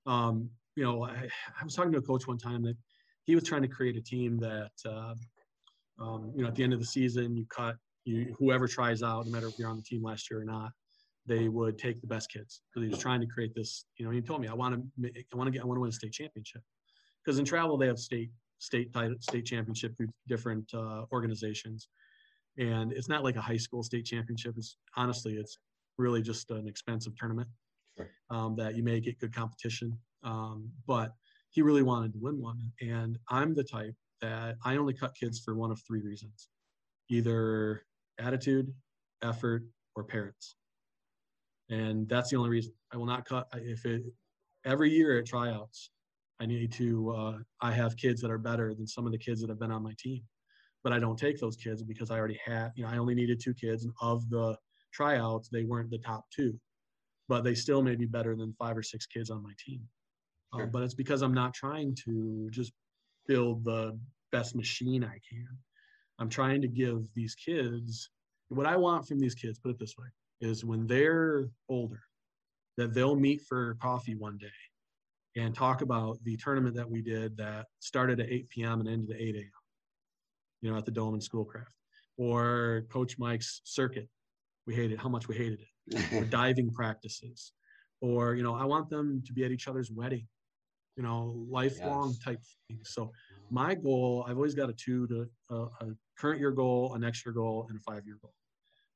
Um, you know, I, I, was talking to a coach one time that he was trying to create a team that, uh, um, you know, at the end of the season, you cut you whoever tries out, no matter if you're on the team last year or not, they would take the best kids because he was trying to create this. You know, he told me, I want to, I want to get, I want to win a state championship because in travel they have state state state championship through different uh, organizations, and it's not like a high school state championship. It's honestly, it's really just an expensive tournament um, that you may get good competition. Um, but he really wanted to win one. And I'm the type that I only cut kids for one of three reasons either attitude, effort, or parents. And that's the only reason I will not cut. If it every year at tryouts, I need to, uh, I have kids that are better than some of the kids that have been on my team. But I don't take those kids because I already had, you know, I only needed two kids. And of the tryouts, they weren't the top two but they still may be better than five or six kids on my team. Uh, but it's because I'm not trying to just build the best machine I can. I'm trying to give these kids what I want from these kids, put it this way, is when they're older, that they'll meet for coffee one day and talk about the tournament that we did that started at 8 p.m. and ended at 8 a.m. You know, at the Dome and Schoolcraft, or Coach Mike's circuit. We hated how much we hated it. or [laughs] diving practices, or you know, I want them to be at each other's wedding. You know, lifelong yes. type things. So my goal, I've always got a two to uh, a current year goal, a next year goal, and a five year goal.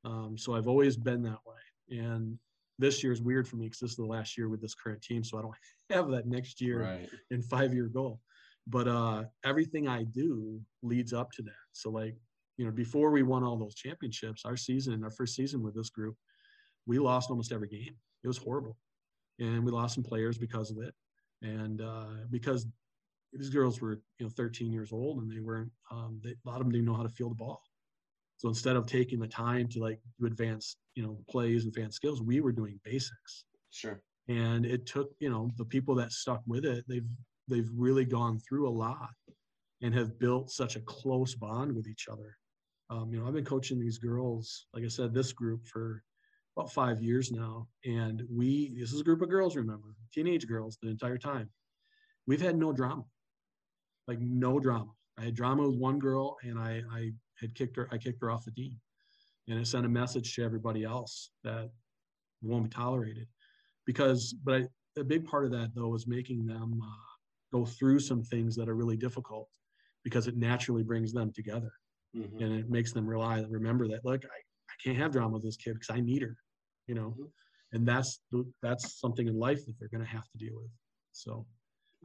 Um, so I've always been that way. And this year is weird for me because this is the last year with this current team, so I don't [laughs] have that next year right. and five year goal. But uh, everything I do leads up to that. So like you know, before we won all those championships, our season, our first season with this group, we lost almost every game. It was horrible, and we lost some players because of it, and uh, because these girls were you know 13 years old and they weren't um, they, a lot of them didn't know how to feel the ball so instead of taking the time to like do advanced you know plays and advanced skills we were doing basics. Sure. And it took you know the people that stuck with it they've they've really gone through a lot and have built such a close bond with each other. Um, you know i've been coaching these girls like i said this group for about five years now. And we this is a group of girls remember teenage girls the entire time. We've had no drama. Like no drama. I had drama with one girl, and I, I had kicked her. I kicked her off the team, and it sent a message to everybody else that won't be tolerated. Because, but I, a big part of that though is making them uh, go through some things that are really difficult, because it naturally brings them together, mm-hmm. and it makes them realize, remember that look, I, I can't have drama with this kid because I need her, you know, mm-hmm. and that's that's something in life that they're going to have to deal with. So,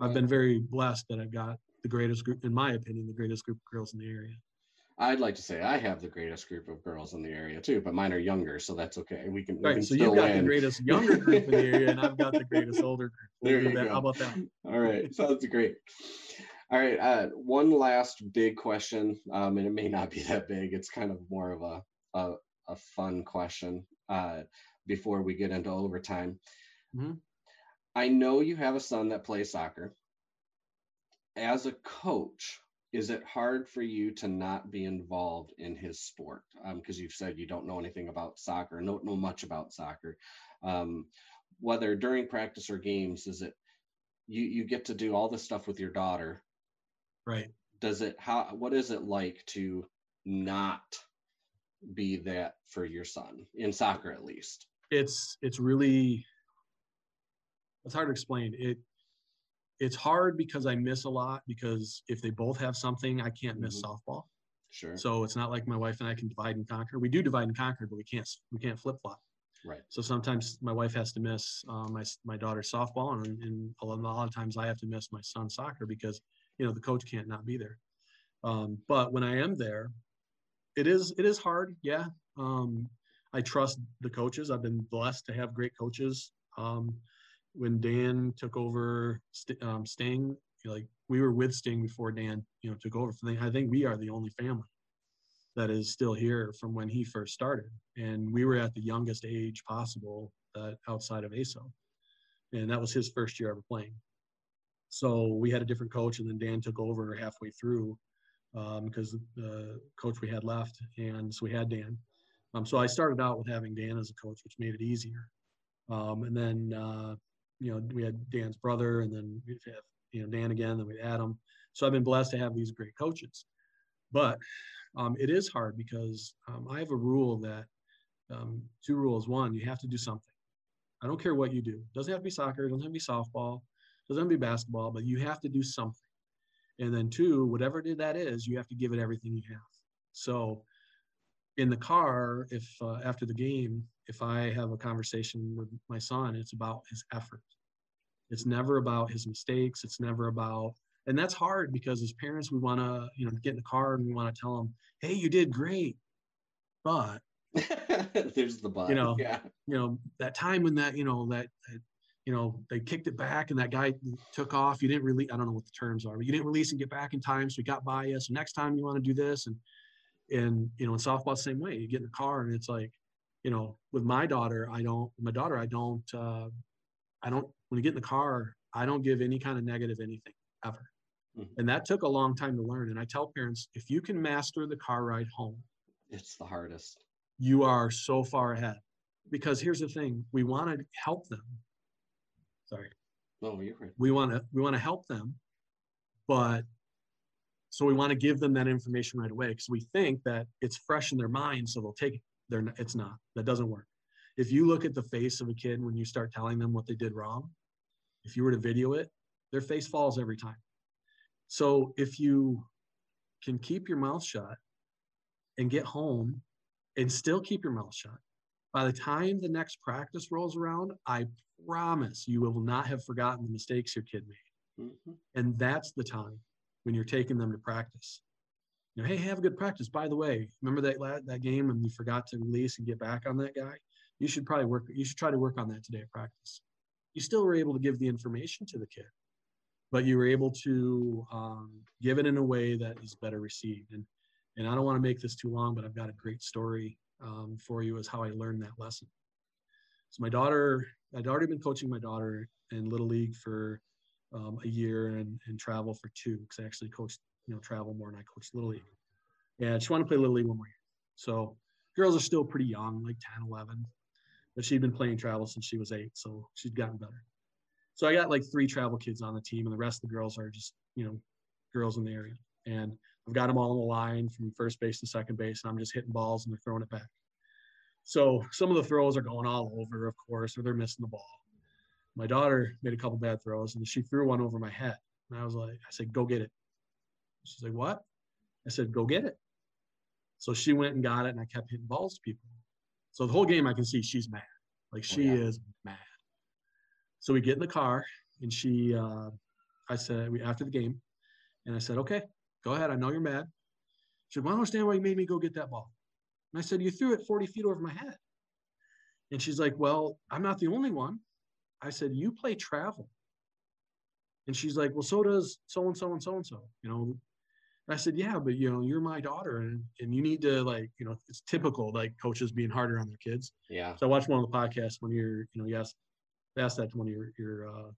I've been very blessed that I've got the greatest group, in my opinion, the greatest group of girls in the area. I'd like to say I have the greatest group of girls in the area too, but mine are younger, so that's okay. We can. Right. We can so you've got win. the greatest younger group in the area, and I've got the [laughs] greatest older group. there you go. How about that? All right. Sounds great. All right. Uh, one last big question, um, and it may not be that big. It's kind of more of a a, a fun question uh, before we get into overtime. Mm-hmm. I know you have a son that plays soccer as a coach, is it hard for you to not be involved in his sport? Because um, you've said you don't know anything about soccer, don't know much about soccer. Um, whether during practice or games, is it you you get to do all this stuff with your daughter? Right. Does it how what is it like to not be that for your son in soccer at least? It's it's really it's hard to explain. It it's hard because I miss a lot because if they both have something, I can't miss mm-hmm. softball. Sure. So it's not like my wife and I can divide and conquer. We do divide and conquer, but we can't we can't flip flop. Right. So sometimes my wife has to miss uh, my my daughter's softball, and, and a lot of times I have to miss my son's soccer because you know the coach can't not be there. Um, but when I am there, it is it is hard. Yeah. Um, I trust the coaches. I've been blessed to have great coaches. Um, when Dan took over um, Sting, like we were with Sting before Dan, you know, took over. I think we are the only family that is still here from when he first started, and we were at the youngest age possible uh, outside of ASO, and that was his first year ever playing. So we had a different coach, and then Dan took over halfway through because um, the coach we had left, and so we had Dan. Um, so I started out with having Dan as a coach, which made it easier. Um, and then uh, you know, we had Dan's brother, and then we have you know Dan again, then we had Adam. So I've been blessed to have these great coaches, but um, it is hard because um, I have a rule that um, two rules. One, you have to do something. I don't care what you do. It doesn't have to be soccer. It doesn't have to be softball. It doesn't have to be basketball. But you have to do something. And then two, whatever that is, you have to give it everything you have. So in the car, if uh, after the game, if I have a conversation with my son, it's about his effort. It's never about his mistakes. It's never about, and that's hard because as parents, we want to, you know, get in the car and we want to tell them, "Hey, you did great," but [laughs] there's the but. You know, yeah. You know that time when that, you know, that, you know, they kicked it back and that guy took off. You didn't really, I don't know what the terms are, but you didn't release and get back in time. So he got by us. So next time you want to do this. And and you know in softball the same way you get in the car and it's like you know, with my daughter, I don't, my daughter, I don't, uh, I don't, when you get in the car, I don't give any kind of negative anything ever. Mm-hmm. And that took a long time to learn. And I tell parents, if you can master the car ride home, it's the hardest. You are so far ahead. Because here's the thing, we want to help them. Sorry. No, you're right. We want to we want to help them, but so we want to give them that information right away because we think that it's fresh in their mind, so they'll take it. They're not, it's not. That doesn't work. If you look at the face of a kid when you start telling them what they did wrong, if you were to video it, their face falls every time. So if you can keep your mouth shut and get home and still keep your mouth shut, by the time the next practice rolls around, I promise you will not have forgotten the mistakes your kid made. Mm-hmm. And that's the time when you're taking them to practice. You know, hey, have a good practice. By the way, remember that that game and you forgot to release and get back on that guy? You should probably work. You should try to work on that today at practice. You still were able to give the information to the kid, but you were able to um, give it in a way that is better received. And and I don't want to make this too long, but I've got a great story um, for you as how I learned that lesson. So my daughter, I'd already been coaching my daughter in little league for um, a year and, and travel for two because I actually coached, you know, travel more than I coached Little League. And she wanted to play Little League one more year. So girls are still pretty young, like 10, 11, but she'd been playing travel since she was eight. So she's gotten better. So I got like three travel kids on the team and the rest of the girls are just, you know, girls in the area. And I've got them all on the line from first base to second base and I'm just hitting balls and they're throwing it back. So some of the throws are going all over, of course, or they're missing the ball my daughter made a couple bad throws and she threw one over my head. And I was like, I said, go get it. She's like, what? I said, go get it. So she went and got it and I kept hitting balls to people. So the whole game I can see she's mad. Like she oh, yeah. is mad. So we get in the car and she, uh, I said, we, after the game, and I said, okay, go ahead. I know you're mad. She said, well, I don't understand why you made me go get that ball. And I said, you threw it 40 feet over my head. And she's like, well, I'm not the only one. I said, You play travel. And she's like, Well, so does so and so and so and so, you know. And I said, Yeah, but you know, you're my daughter and, and you need to like, you know, it's typical like coaches being harder on their kids. Yeah. So I watched one of the podcasts when you're, you know, you asked, asked that to one of your your uh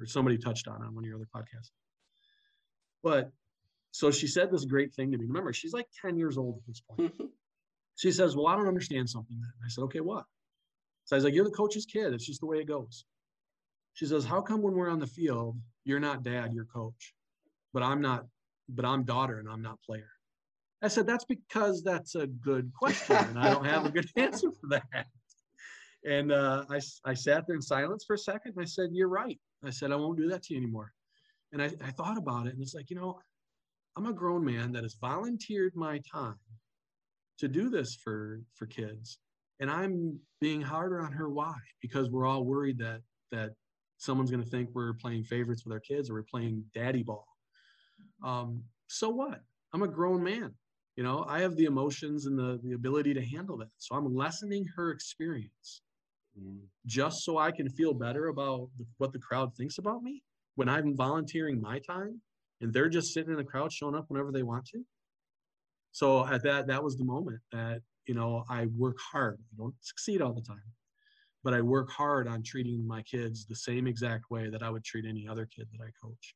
or somebody touched on on one of your other podcasts. But so she said this great thing to me. Remember, she's like 10 years old at this point. [laughs] she says, Well, I don't understand something then. I said, Okay, what? So I was like, You're the coach's kid. It's just the way it goes. She says, How come when we're on the field, you're not dad, you're coach? But I'm not, but I'm daughter and I'm not player. I said, That's because that's a good question. And I don't have a good [laughs] answer for that. And uh, I, I sat there in silence for a second and I said, You're right. I said, I won't do that to you anymore. And I, I thought about it and it's like, you know, I'm a grown man that has volunteered my time to do this for for kids and i'm being harder on her why because we're all worried that that someone's going to think we're playing favorites with our kids or we're playing daddy ball. Um, so what? I'm a grown man you know? I have the emotions and the, the ability to handle that. So i'm lessening her experience. Mm. just so i can feel better about the, what the crowd thinks about me when i'm volunteering my time and they're just sitting in the crowd showing up whenever they want to. So at that that was the moment that you know, I work hard. I don't succeed all the time, but I work hard on treating my kids the same exact way that I would treat any other kid that I coach.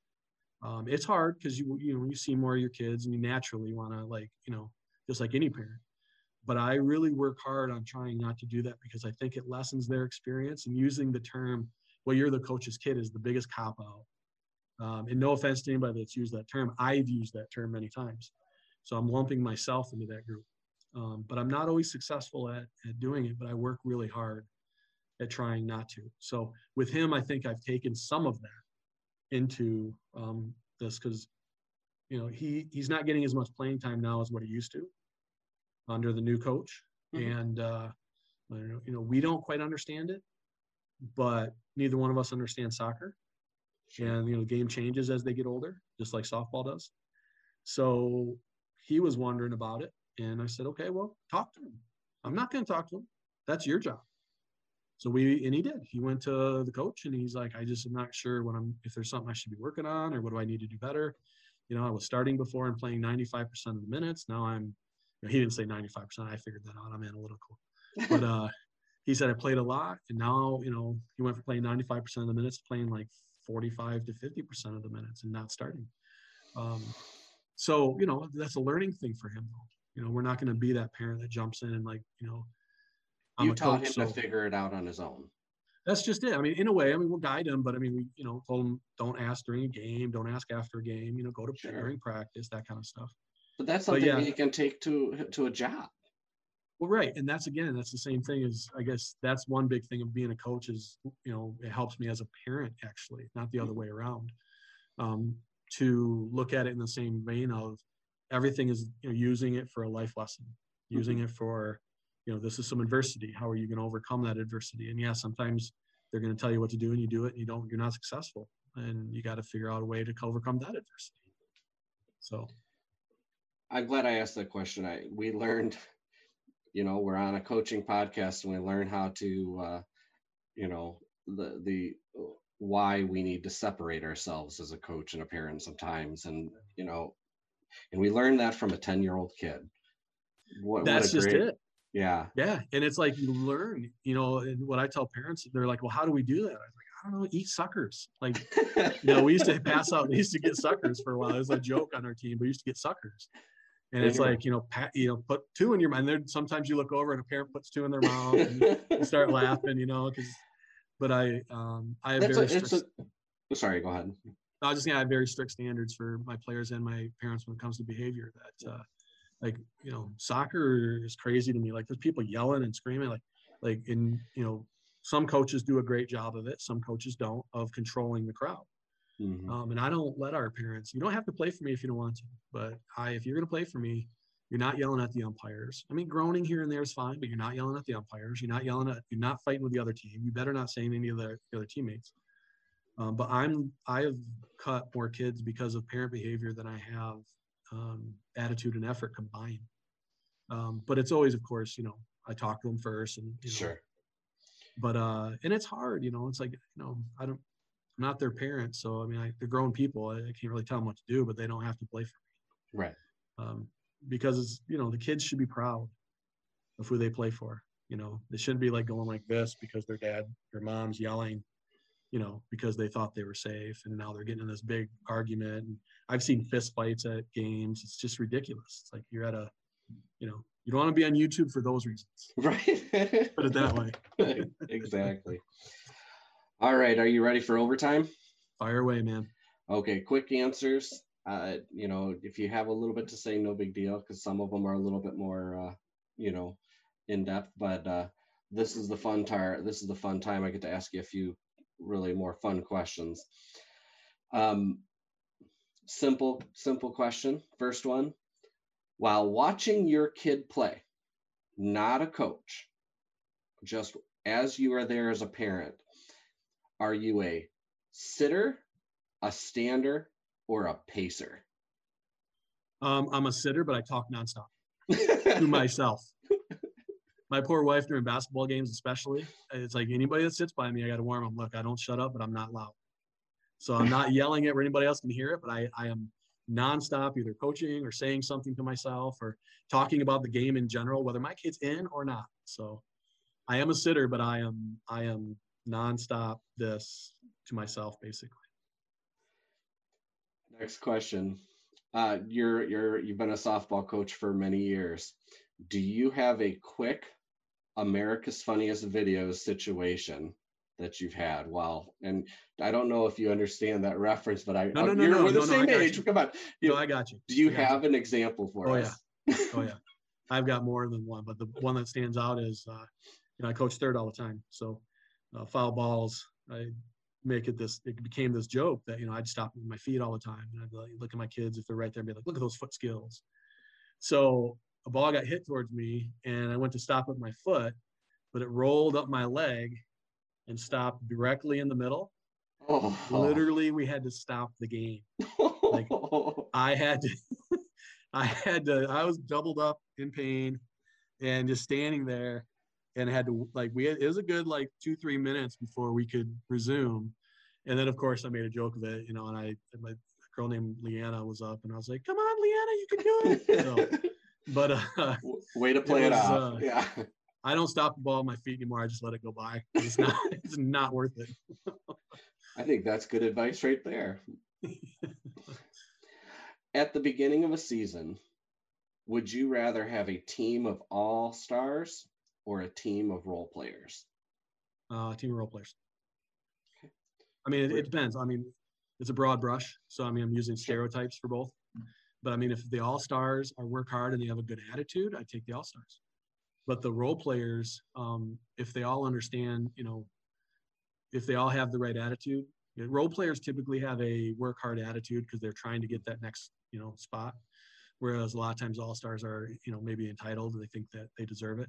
Um, it's hard because you you know you see more of your kids and you naturally want to like you know just like any parent. But I really work hard on trying not to do that because I think it lessens their experience and using the term "well you're the coach's kid" is the biggest cop out. Um, and no offense to anybody that's used that term, I've used that term many times. So I'm lumping myself into that group. Um, but I'm not always successful at, at doing it, but I work really hard at trying not to. So with him, I think I've taken some of that into um, this because, you know, he he's not getting as much playing time now as what he used to under the new coach. Mm-hmm. And, uh, you know, we don't quite understand it, but neither one of us understands soccer. And, you know, game changes as they get older, just like softball does. So he was wondering about it and I said, okay, well, talk to him. I'm not going to talk to him. That's your job. So we, and he did. He went to the coach and he's like, I just am not sure what I'm, if there's something I should be working on or what do I need to do better. You know, I was starting before and playing 95% of the minutes. Now I'm, you know, he didn't say 95%. I figured that out. I'm analytical. but [laughs] uh, he said I played a lot, and now you know he went from playing 95% of the minutes to playing like 45 to 50% of the minutes and not starting. Um, so you know that's a learning thing for him. You know, we're not going to be that parent that jumps in and like you know. I'm you taught coach, him so, to figure it out on his own. That's just it. I mean, in a way, I mean, we'll guide him, but I mean, we you know told him don't ask during a game, don't ask after a game. You know, go to sure. during practice, that kind of stuff. But that's something but yeah, he can take to to a job. Well, right, and that's again, that's the same thing as I guess that's one big thing of being a coach is you know it helps me as a parent actually, not the other way around, um, to look at it in the same vein of everything is you know using it for a life lesson, using mm-hmm. it for you know this is some adversity. How are you going to overcome that adversity? And yeah, sometimes they're going to tell you what to do and you do it and you don't you're not successful and you got to figure out a way to overcome that adversity. So I'm glad I asked that question. I we learned you know we're on a coaching podcast and we learn how to uh, you know the the why we need to separate ourselves as a coach and a parent sometimes and you know and we learned that from a 10 year old kid what, that's what just great, it. Yeah. Yeah. And it's like you learn you know and what i tell parents they're like well how do we do that? I was like i don't know eat suckers. Like you know we used to pass out we used to get suckers for a while. It was a joke on our team but we used to get suckers. And it's like, you know, pat, you know, put two in your mind. There, sometimes you look over and a parent puts two in their mouth and start laughing, you know, because, but I, um, I have very a, a, sorry, go ahead. I just, yeah, I have very strict standards for my players and my parents when it comes to behavior that, uh, like, you know, soccer is crazy to me. Like there's people yelling and screaming, like, like in, you know, some coaches do a great job of it. Some coaches don't of controlling the crowd. Mm-hmm. Um, and I don't let our parents, you don't have to play for me if you don't want to, but I, if you're going to play for me, you're not yelling at the umpires. I mean, groaning here and there is fine, but you're not yelling at the umpires. You're not yelling at, you're not fighting with the other team. You better not say any of the, the other teammates. Um, but I'm, I have cut more kids because of parent behavior than I have um, attitude and effort combined. Um, but it's always, of course, you know, I talk to them first and, you know, sure. But, uh, and it's hard, you know, it's like, you know, I don't, I'm not their parent, so I mean, I, they're grown people. I, I, can't really tell them what to do, but they don't have to play for me. Right. Um, because it's you know the kids should be proud of who they play for. You know, they shouldn't be like going like this because their dad, their mom's yelling, you know, because they thought they were safe, and now they're getting in this big argument. And I've seen fist fights at games. It's just ridiculous. It's like you're at a, you know, you don't want to be on YouTube for those reasons. [laughs] Right. Put it that way. [laughs] exactly. All right, are you ready for overtime? Fire away, man. Okay, quick answers. Uh, you know, if you have a little bit to say, no big deal, because some of them are a little bit more, uh, you know, in depth. But uh, this is the fun time. This is the fun time. I get to ask you a few really more fun questions. Um, simple, simple question. First one: While watching your kid play, not a coach, just as you are there as a parent, are you a sitter, a stander, or a pacer? Um, I'm a sitter, but I talk nonstop [laughs] to myself. My poor wife during basketball games, especially, it's like anybody that sits by me, I got to warm them. Look, I don't shut up, but I'm not loud. So I'm not yelling it where anybody else can hear it, but I, I am nonstop, either coaching or saying something to myself or talking about the game in general, whether my kid's in or not. So I am a sitter, but I am I am nonstop this to myself basically. Next question. Uh, you're you're you've been a softball coach for many years. Do you have a quick America's Funniest Videos situation that you've had? Well, and I don't know if you understand that reference, but I no no no no, we're the no, same age. Come on, you, no, I got you. Do you have you. an example for us? oh, us? Yeah. Oh yeah, I've got more than one, but the one that stands out is, uh, you know, I coach third all the time, so uh, foul balls. I make it this. It became this joke that you know I'd stop with my feet all the time, and I'd like, look at my kids if they're right there and be like, "Look at those foot skills." So a ball got hit towards me, and I went to stop with my foot, but it rolled up my leg and stopped directly in the middle. Oh. Literally, we had to stop the game. like [laughs] I had to, [laughs] I had to. I was doubled up in pain, and just standing there and had to like we had, it was a good like two three minutes before we could resume and then of course i made a joke of it you know and i my girl named leanna was up and i was like come on leanna you can do it [laughs] so, but uh way to play it, was, it off uh, yeah I don't stop the ball on my feet anymore. I just let it go by. It's not [laughs] it's not worth it. I think that's good advice right there. [laughs] At the beginning of a season, would you rather have a team of all stars or a team of role players? Uh, team of role players. I mean, it, it, depends. I mean, it's a broad brush, so I mean, I'm using stereotypes for both. But I mean, if the all stars are work hard and they have a good attitude, I take the all stars. But the role players, um, if they all understand, you know, if they all have the right attitude, you know, role players typically have a work hard attitude because they're trying to get that next, you know, spot. Whereas a lot of times all stars are, you know, maybe entitled. They think that they deserve it.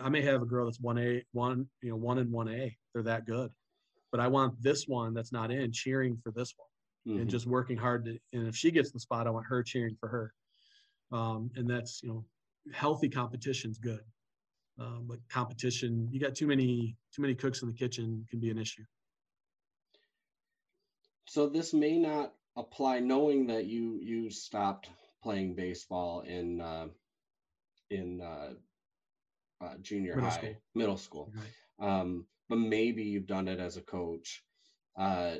I may have a girl that's one A, one, you know, one and one A. They're that good, but I want this one that's not in cheering for this one mm-hmm. and just working hard. To, and if she gets the spot, I want her cheering for her. Um, and that's you know, healthy competition's good. Um, but competition, you got too many too many cooks in the kitchen can be an issue. So this may not apply, knowing that you you stopped playing baseball in uh, in uh, uh, junior middle high, school. middle school. Right. Um, but maybe you've done it as a coach. Uh,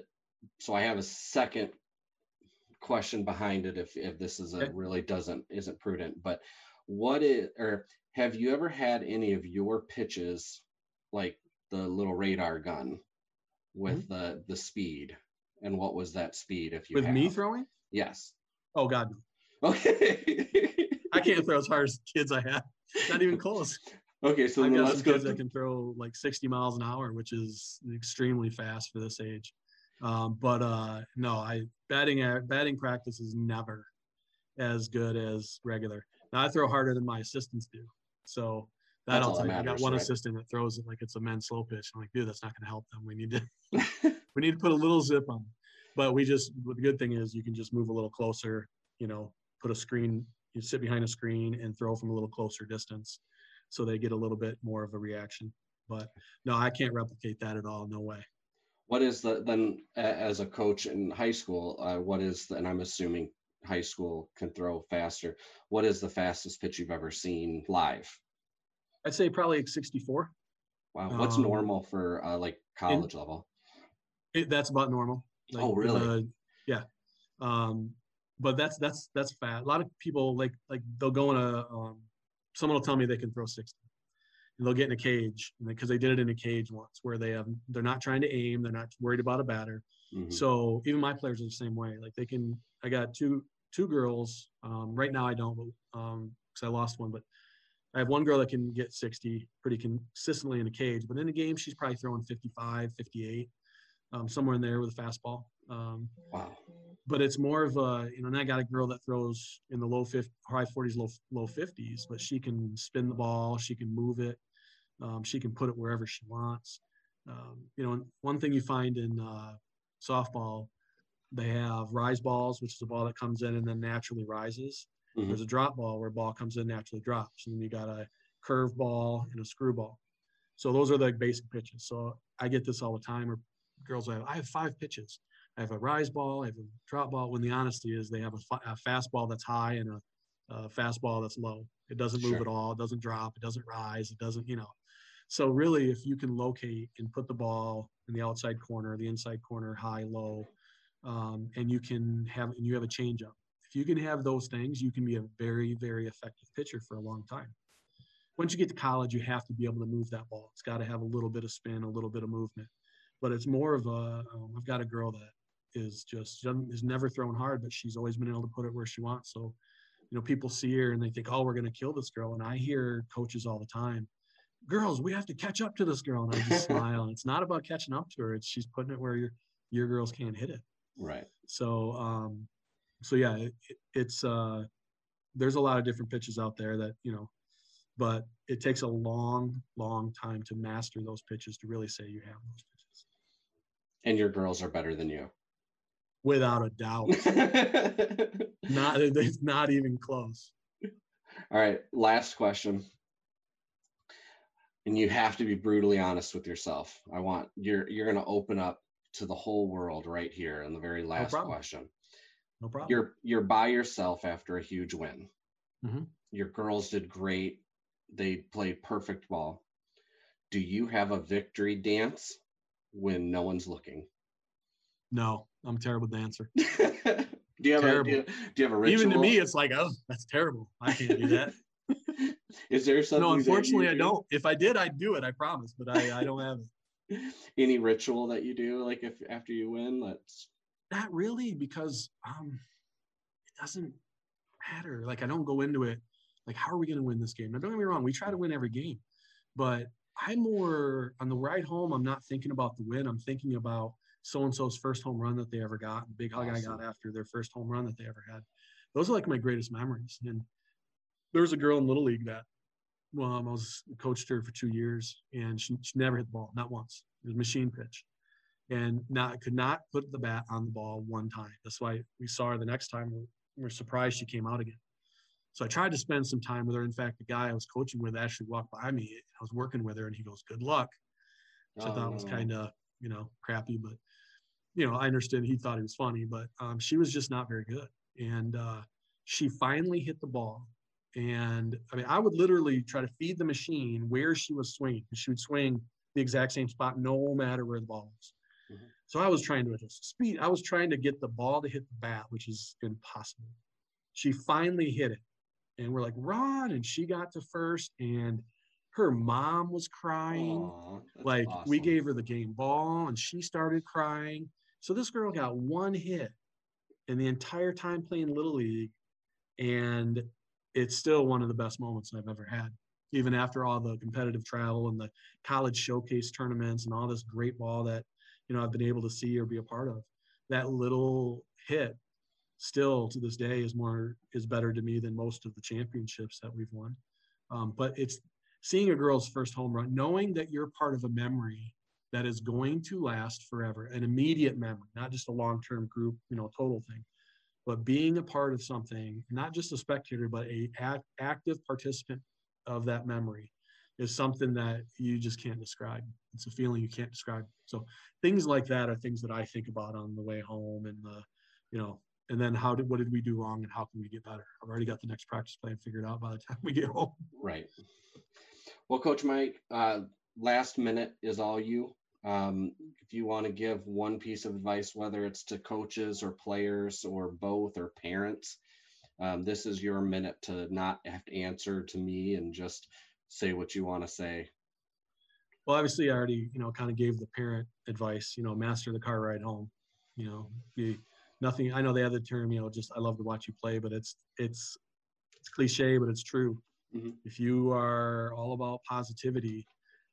so I have a second question behind it if if this is a really doesn't isn't prudent. But what is or have you ever had any of your pitches like the little radar gun with mm-hmm. the the speed? And what was that speed if you with have? me throwing? Yes. Oh God. Okay. [laughs] I can't throw as hard as kids I have. Not even close. Okay, so I've got some kids that can throw like 60 miles an hour, which is extremely fast for this age. Um, but uh, no, I batting batting practice is never as good as regular. Now I throw harder than my assistants do, so that I'll tell you. I got one right? assistant that throws it like it's a men's slow pitch. I'm like, dude, that's not going to help them. We need to [laughs] [laughs] we need to put a little zip on. But we just the good thing is you can just move a little closer. You know, put a screen. You sit behind a screen and throw from a little closer distance so they get a little bit more of a reaction. But no, I can't replicate that at all. No way. What is the then as a coach in high school? Uh, what is the, and I'm assuming high school can throw faster. What is the fastest pitch you've ever seen live? I'd say probably 64. Wow, what's um, normal for uh, like college level? It, that's about normal. Like, oh, really? Uh, yeah. Um, but that's that's that's fat. A lot of people like like they'll go in a um, someone will tell me they can throw 60 and they'll get in a cage because they did it in a cage once where they have they're not trying to aim they're not worried about a batter. Mm-hmm. so even my players are the same way. Like they can i got two two girls um, right now i don't because um, i lost one but i have one girl that can get 60 pretty consistently in a cage but in a game she's probably throwing 55 58 um, somewhere in there with a fastball um, wow. but it's more of a you know and i got a girl that throws in the low 50 high 40s low low 50s but she can spin the ball she can move it um, she can put it wherever she wants um, you know one thing you find in uh, softball they have rise balls which is a ball that comes in and then naturally rises mm-hmm. there's a drop ball where a ball comes in naturally drops and then you got a curve ball and a screw ball. so those are the basic pitches so i get this all the time or girls have i have five pitches I have a rise ball, I have a drop ball. When the honesty is, they have a, a fastball that's high and a, a, fastball that's low. It doesn't move sure. at all. It doesn't drop. It doesn't rise. It doesn't, you know. So really, if you can locate and put the ball in the outside corner, the inside corner, high, low, um, and you can have and you have a changeup. If you can have those things, you can be a very, very effective pitcher for a long time. Once you get to college, you have to be able to move that ball. It's got to have a little bit of spin, a little bit of movement. But it's more of a. Um, I've got a girl that is just is never thrown hard, but she's always been able to put it where she wants. So, you know, people see her and they think, oh, we're going to kill this girl. And I hear coaches all the time, girls, we have to catch up to this girl. And I just [laughs] smile. And it's not about catching up to her. It's she's putting it where your your girls can't hit it. Right. So, um, so yeah, it, it's uh, there's a lot of different pitches out there that you know, but it takes a long, long time to master those pitches to really say you have those pitches. And your girls are better than you without a doubt. [laughs] not it's not even close. All right, last question. And you have to be brutally honest with yourself. I want you're you're going to open up to the whole world right here in the very last no question. No problem. You're you're by yourself after a huge win. Mm-hmm. Your girls did great. they played perfect ball. Do you have a victory dance when no one's looking? No, I'm a terrible dancer. [laughs] do you have terrible. a do you, do you have a ritual? Even to me, it's like, oh, that's terrible. I can't do that. [laughs] [laughs] Is there something? No, unfortunately, do? I don't. If I did, I'd do it. I promise, but I, I don't have it. [laughs] Any ritual that you do, like if after you win, let's. Not really, because um, it doesn't matter. Like I don't go into it like, how are we going to win this game? Now, don't get me wrong, we try to win every game, but I'm more on the ride home. I'm not thinking about the win. I'm thinking about so and so's first home run that they ever got, the big hug awesome. I got after their first home run that they ever had. Those are like my greatest memories. And there was a girl in Little League that um, I was coached her for two years, and she, she never hit the ball, not once. It was machine pitch, and not could not put the bat on the ball one time. That's why we saw her the next time. We were surprised she came out again. So I tried to spend some time with her. In fact, the guy I was coaching with actually walked by me. I was working with her, and he goes, "Good luck," which oh, I thought was kind of you know crappy, but you know I understood he thought he was funny, but um, she was just not very good, and uh, she finally hit the ball. And I mean, I would literally try to feed the machine where she was swinging. She would swing the exact same spot, no matter where the ball was. Mm-hmm. So I was trying to adjust speed. I was trying to get the ball to hit the bat, which is impossible. She finally hit it and we're like Ron, and she got to first, and her mom was crying. Aww, like awesome. we gave her the game ball, and she started crying. So this girl got one hit, and the entire time playing little league, and it's still one of the best moments I've ever had. Even after all the competitive travel and the college showcase tournaments and all this great ball that you know I've been able to see or be a part of, that little hit still to this day is more is better to me than most of the championships that we've won. Um, but it's seeing a girl's first home run, knowing that you're part of a memory that is going to last forever, an immediate memory, not just a long-term group, you know, total thing, but being a part of something, not just a spectator, but a act, active participant of that memory is something that you just can't describe. It's a feeling you can't describe. So things like that are things that I think about on the way home and the, you know, and then how did what did we do wrong and how can we get better i've already got the next practice plan figured out by the [laughs] time we get home right well coach mike uh, last minute is all you um, if you want to give one piece of advice whether it's to coaches or players or both or parents um, this is your minute to not have to answer to me and just say what you want to say well obviously i already you know kind of gave the parent advice you know master the car ride home you know be nothing. I know they have the term, you know, just I love to watch you play, but it's it's it's cliche, but it's true. Mm-hmm. If you are all about positivity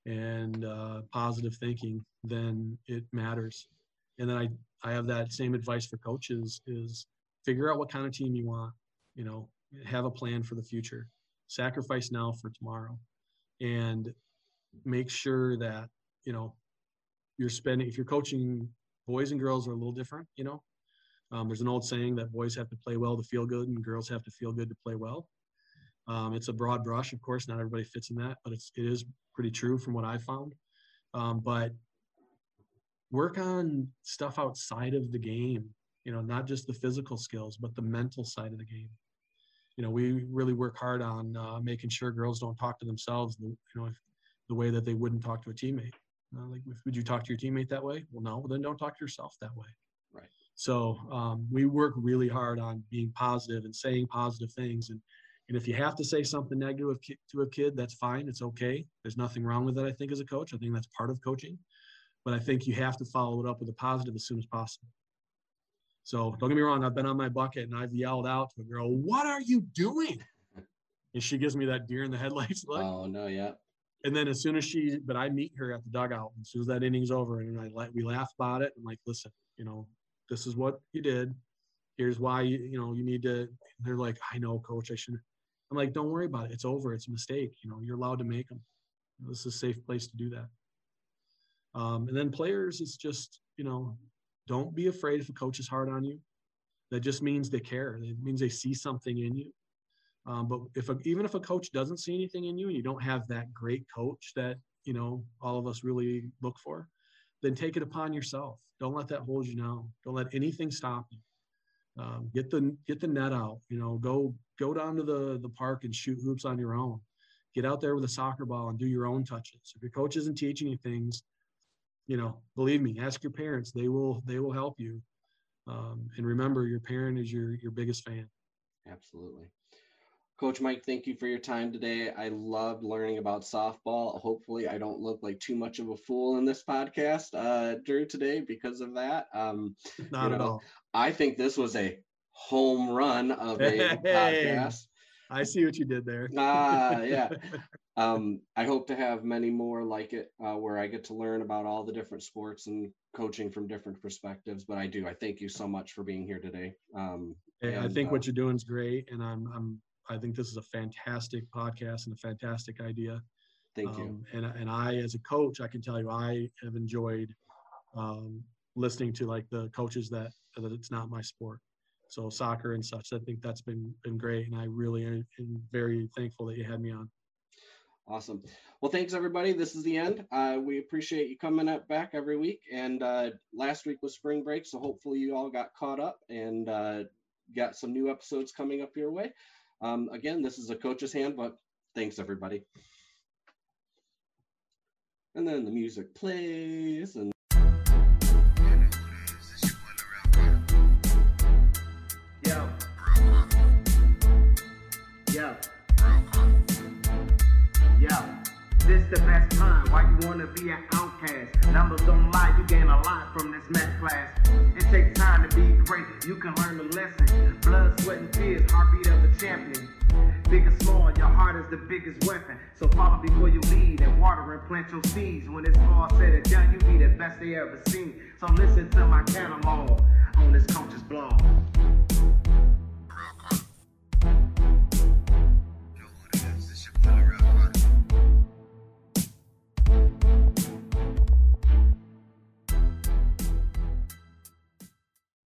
and uh, positive thinking, then it matters. And then I I have that same advice for coaches: is figure out what kind of team you want. You know, have a plan for the future. Sacrifice now for tomorrow, and make sure that you know you're spending. If you're coaching boys and girls are a little different, you know, um, there's an old saying that boys have to play well to feel good, and girls have to feel good to play well. Um, it's a broad brush, of course. Not everybody fits in that, but it's it is pretty true from what I found. Um, but work on stuff outside of the game. You know, not just the physical skills, but the mental side of the game. You know, we really work hard on uh, making sure girls don't talk to themselves. The, you know, the way that they wouldn't talk to a teammate. Uh, like, would you talk to your teammate that way? Well, no. Well, then don't talk to yourself that way. Right. So um, we work really hard on being positive and saying positive things. And, and if you have to say something negative to a kid, that's fine. It's okay. There's nothing wrong with that, I think, as a coach. I think that's part of coaching. But I think you have to follow it up with a positive as soon as possible. So don't get me wrong, I've been on my bucket and I've yelled out to a girl, What are you doing? [laughs] And she gives me that deer in the headlights look. Oh, no, yeah. And then as soon as she, but I meet her at the dugout, as soon as that inning's over, and I let we laugh about it. I'm like, listen, you know, this is what you did. Here's why you, you know, you need to, they're like, I know coach, I shouldn't. I'm like, don't worry about it. It's over. It's a mistake. You know, you're allowed to make them. This is a safe place to do that. Um, and then players, it's just, you know, don't be afraid if a coach is hard on you. That just means they care. It means they see something in you. Um, but if a, even if a coach doesn't see anything in you, and you don't have that great coach that you know all of us really look for, then take it upon yourself. Don't let that hold you down. Don't let anything stop you. Um, get the get the net out. You know, go go down to the the park and shoot hoops on your own. get out there with a soccer ball and do your own touches. If your coach isn't teaching you things, you know, believe me, ask your parents. They will they will help you. Um, and remember, your parent is your your biggest fan. Absolutely. Coach Mike, thank you for your time today. I loved learning about softball. Hopefully, I don't look like too much of a fool in this podcast, uh, Drew, today because of that. Um, Not you know, at all. I think this was a home run of a hey, podcast. I see what you did there. [laughs] ah, yeah. [laughs] Um, I hope to have many more like it, uh, where I get to learn about all the different sports and coaching from different perspectives. But I do. I thank you so much for being here today. Um, and, I think uh, what you're doing is great, and I'm I'm I think this is a fantastic podcast and a fantastic idea. Thank you. Um, and and I, as a coach, I can tell you I have enjoyed um, listening to like the coaches that that it's not my sport. So soccer and such. I think that's been been great, and I really am very thankful that you had me on. Awesome. Well, thanks everybody. This is the end. Uh, we appreciate you coming up back every week. And uh, last week was spring break, so hopefully you all got caught up and uh, got some new episodes coming up your way. Um, again, this is a coach's handbook. Thanks, everybody. And then the music plays and The best time. Why you wanna be an outcast? Numbers don't lie, you gain a lot from this math class. It takes time to be great, you can learn the lesson. Blood, sweat, and tears, heartbeat of a champion. Big or small, your heart is the biggest weapon. So follow before you lead and water and plant your seeds. When it's all said and done, you be the best they ever seen. So listen to my catalog on this coach's blog.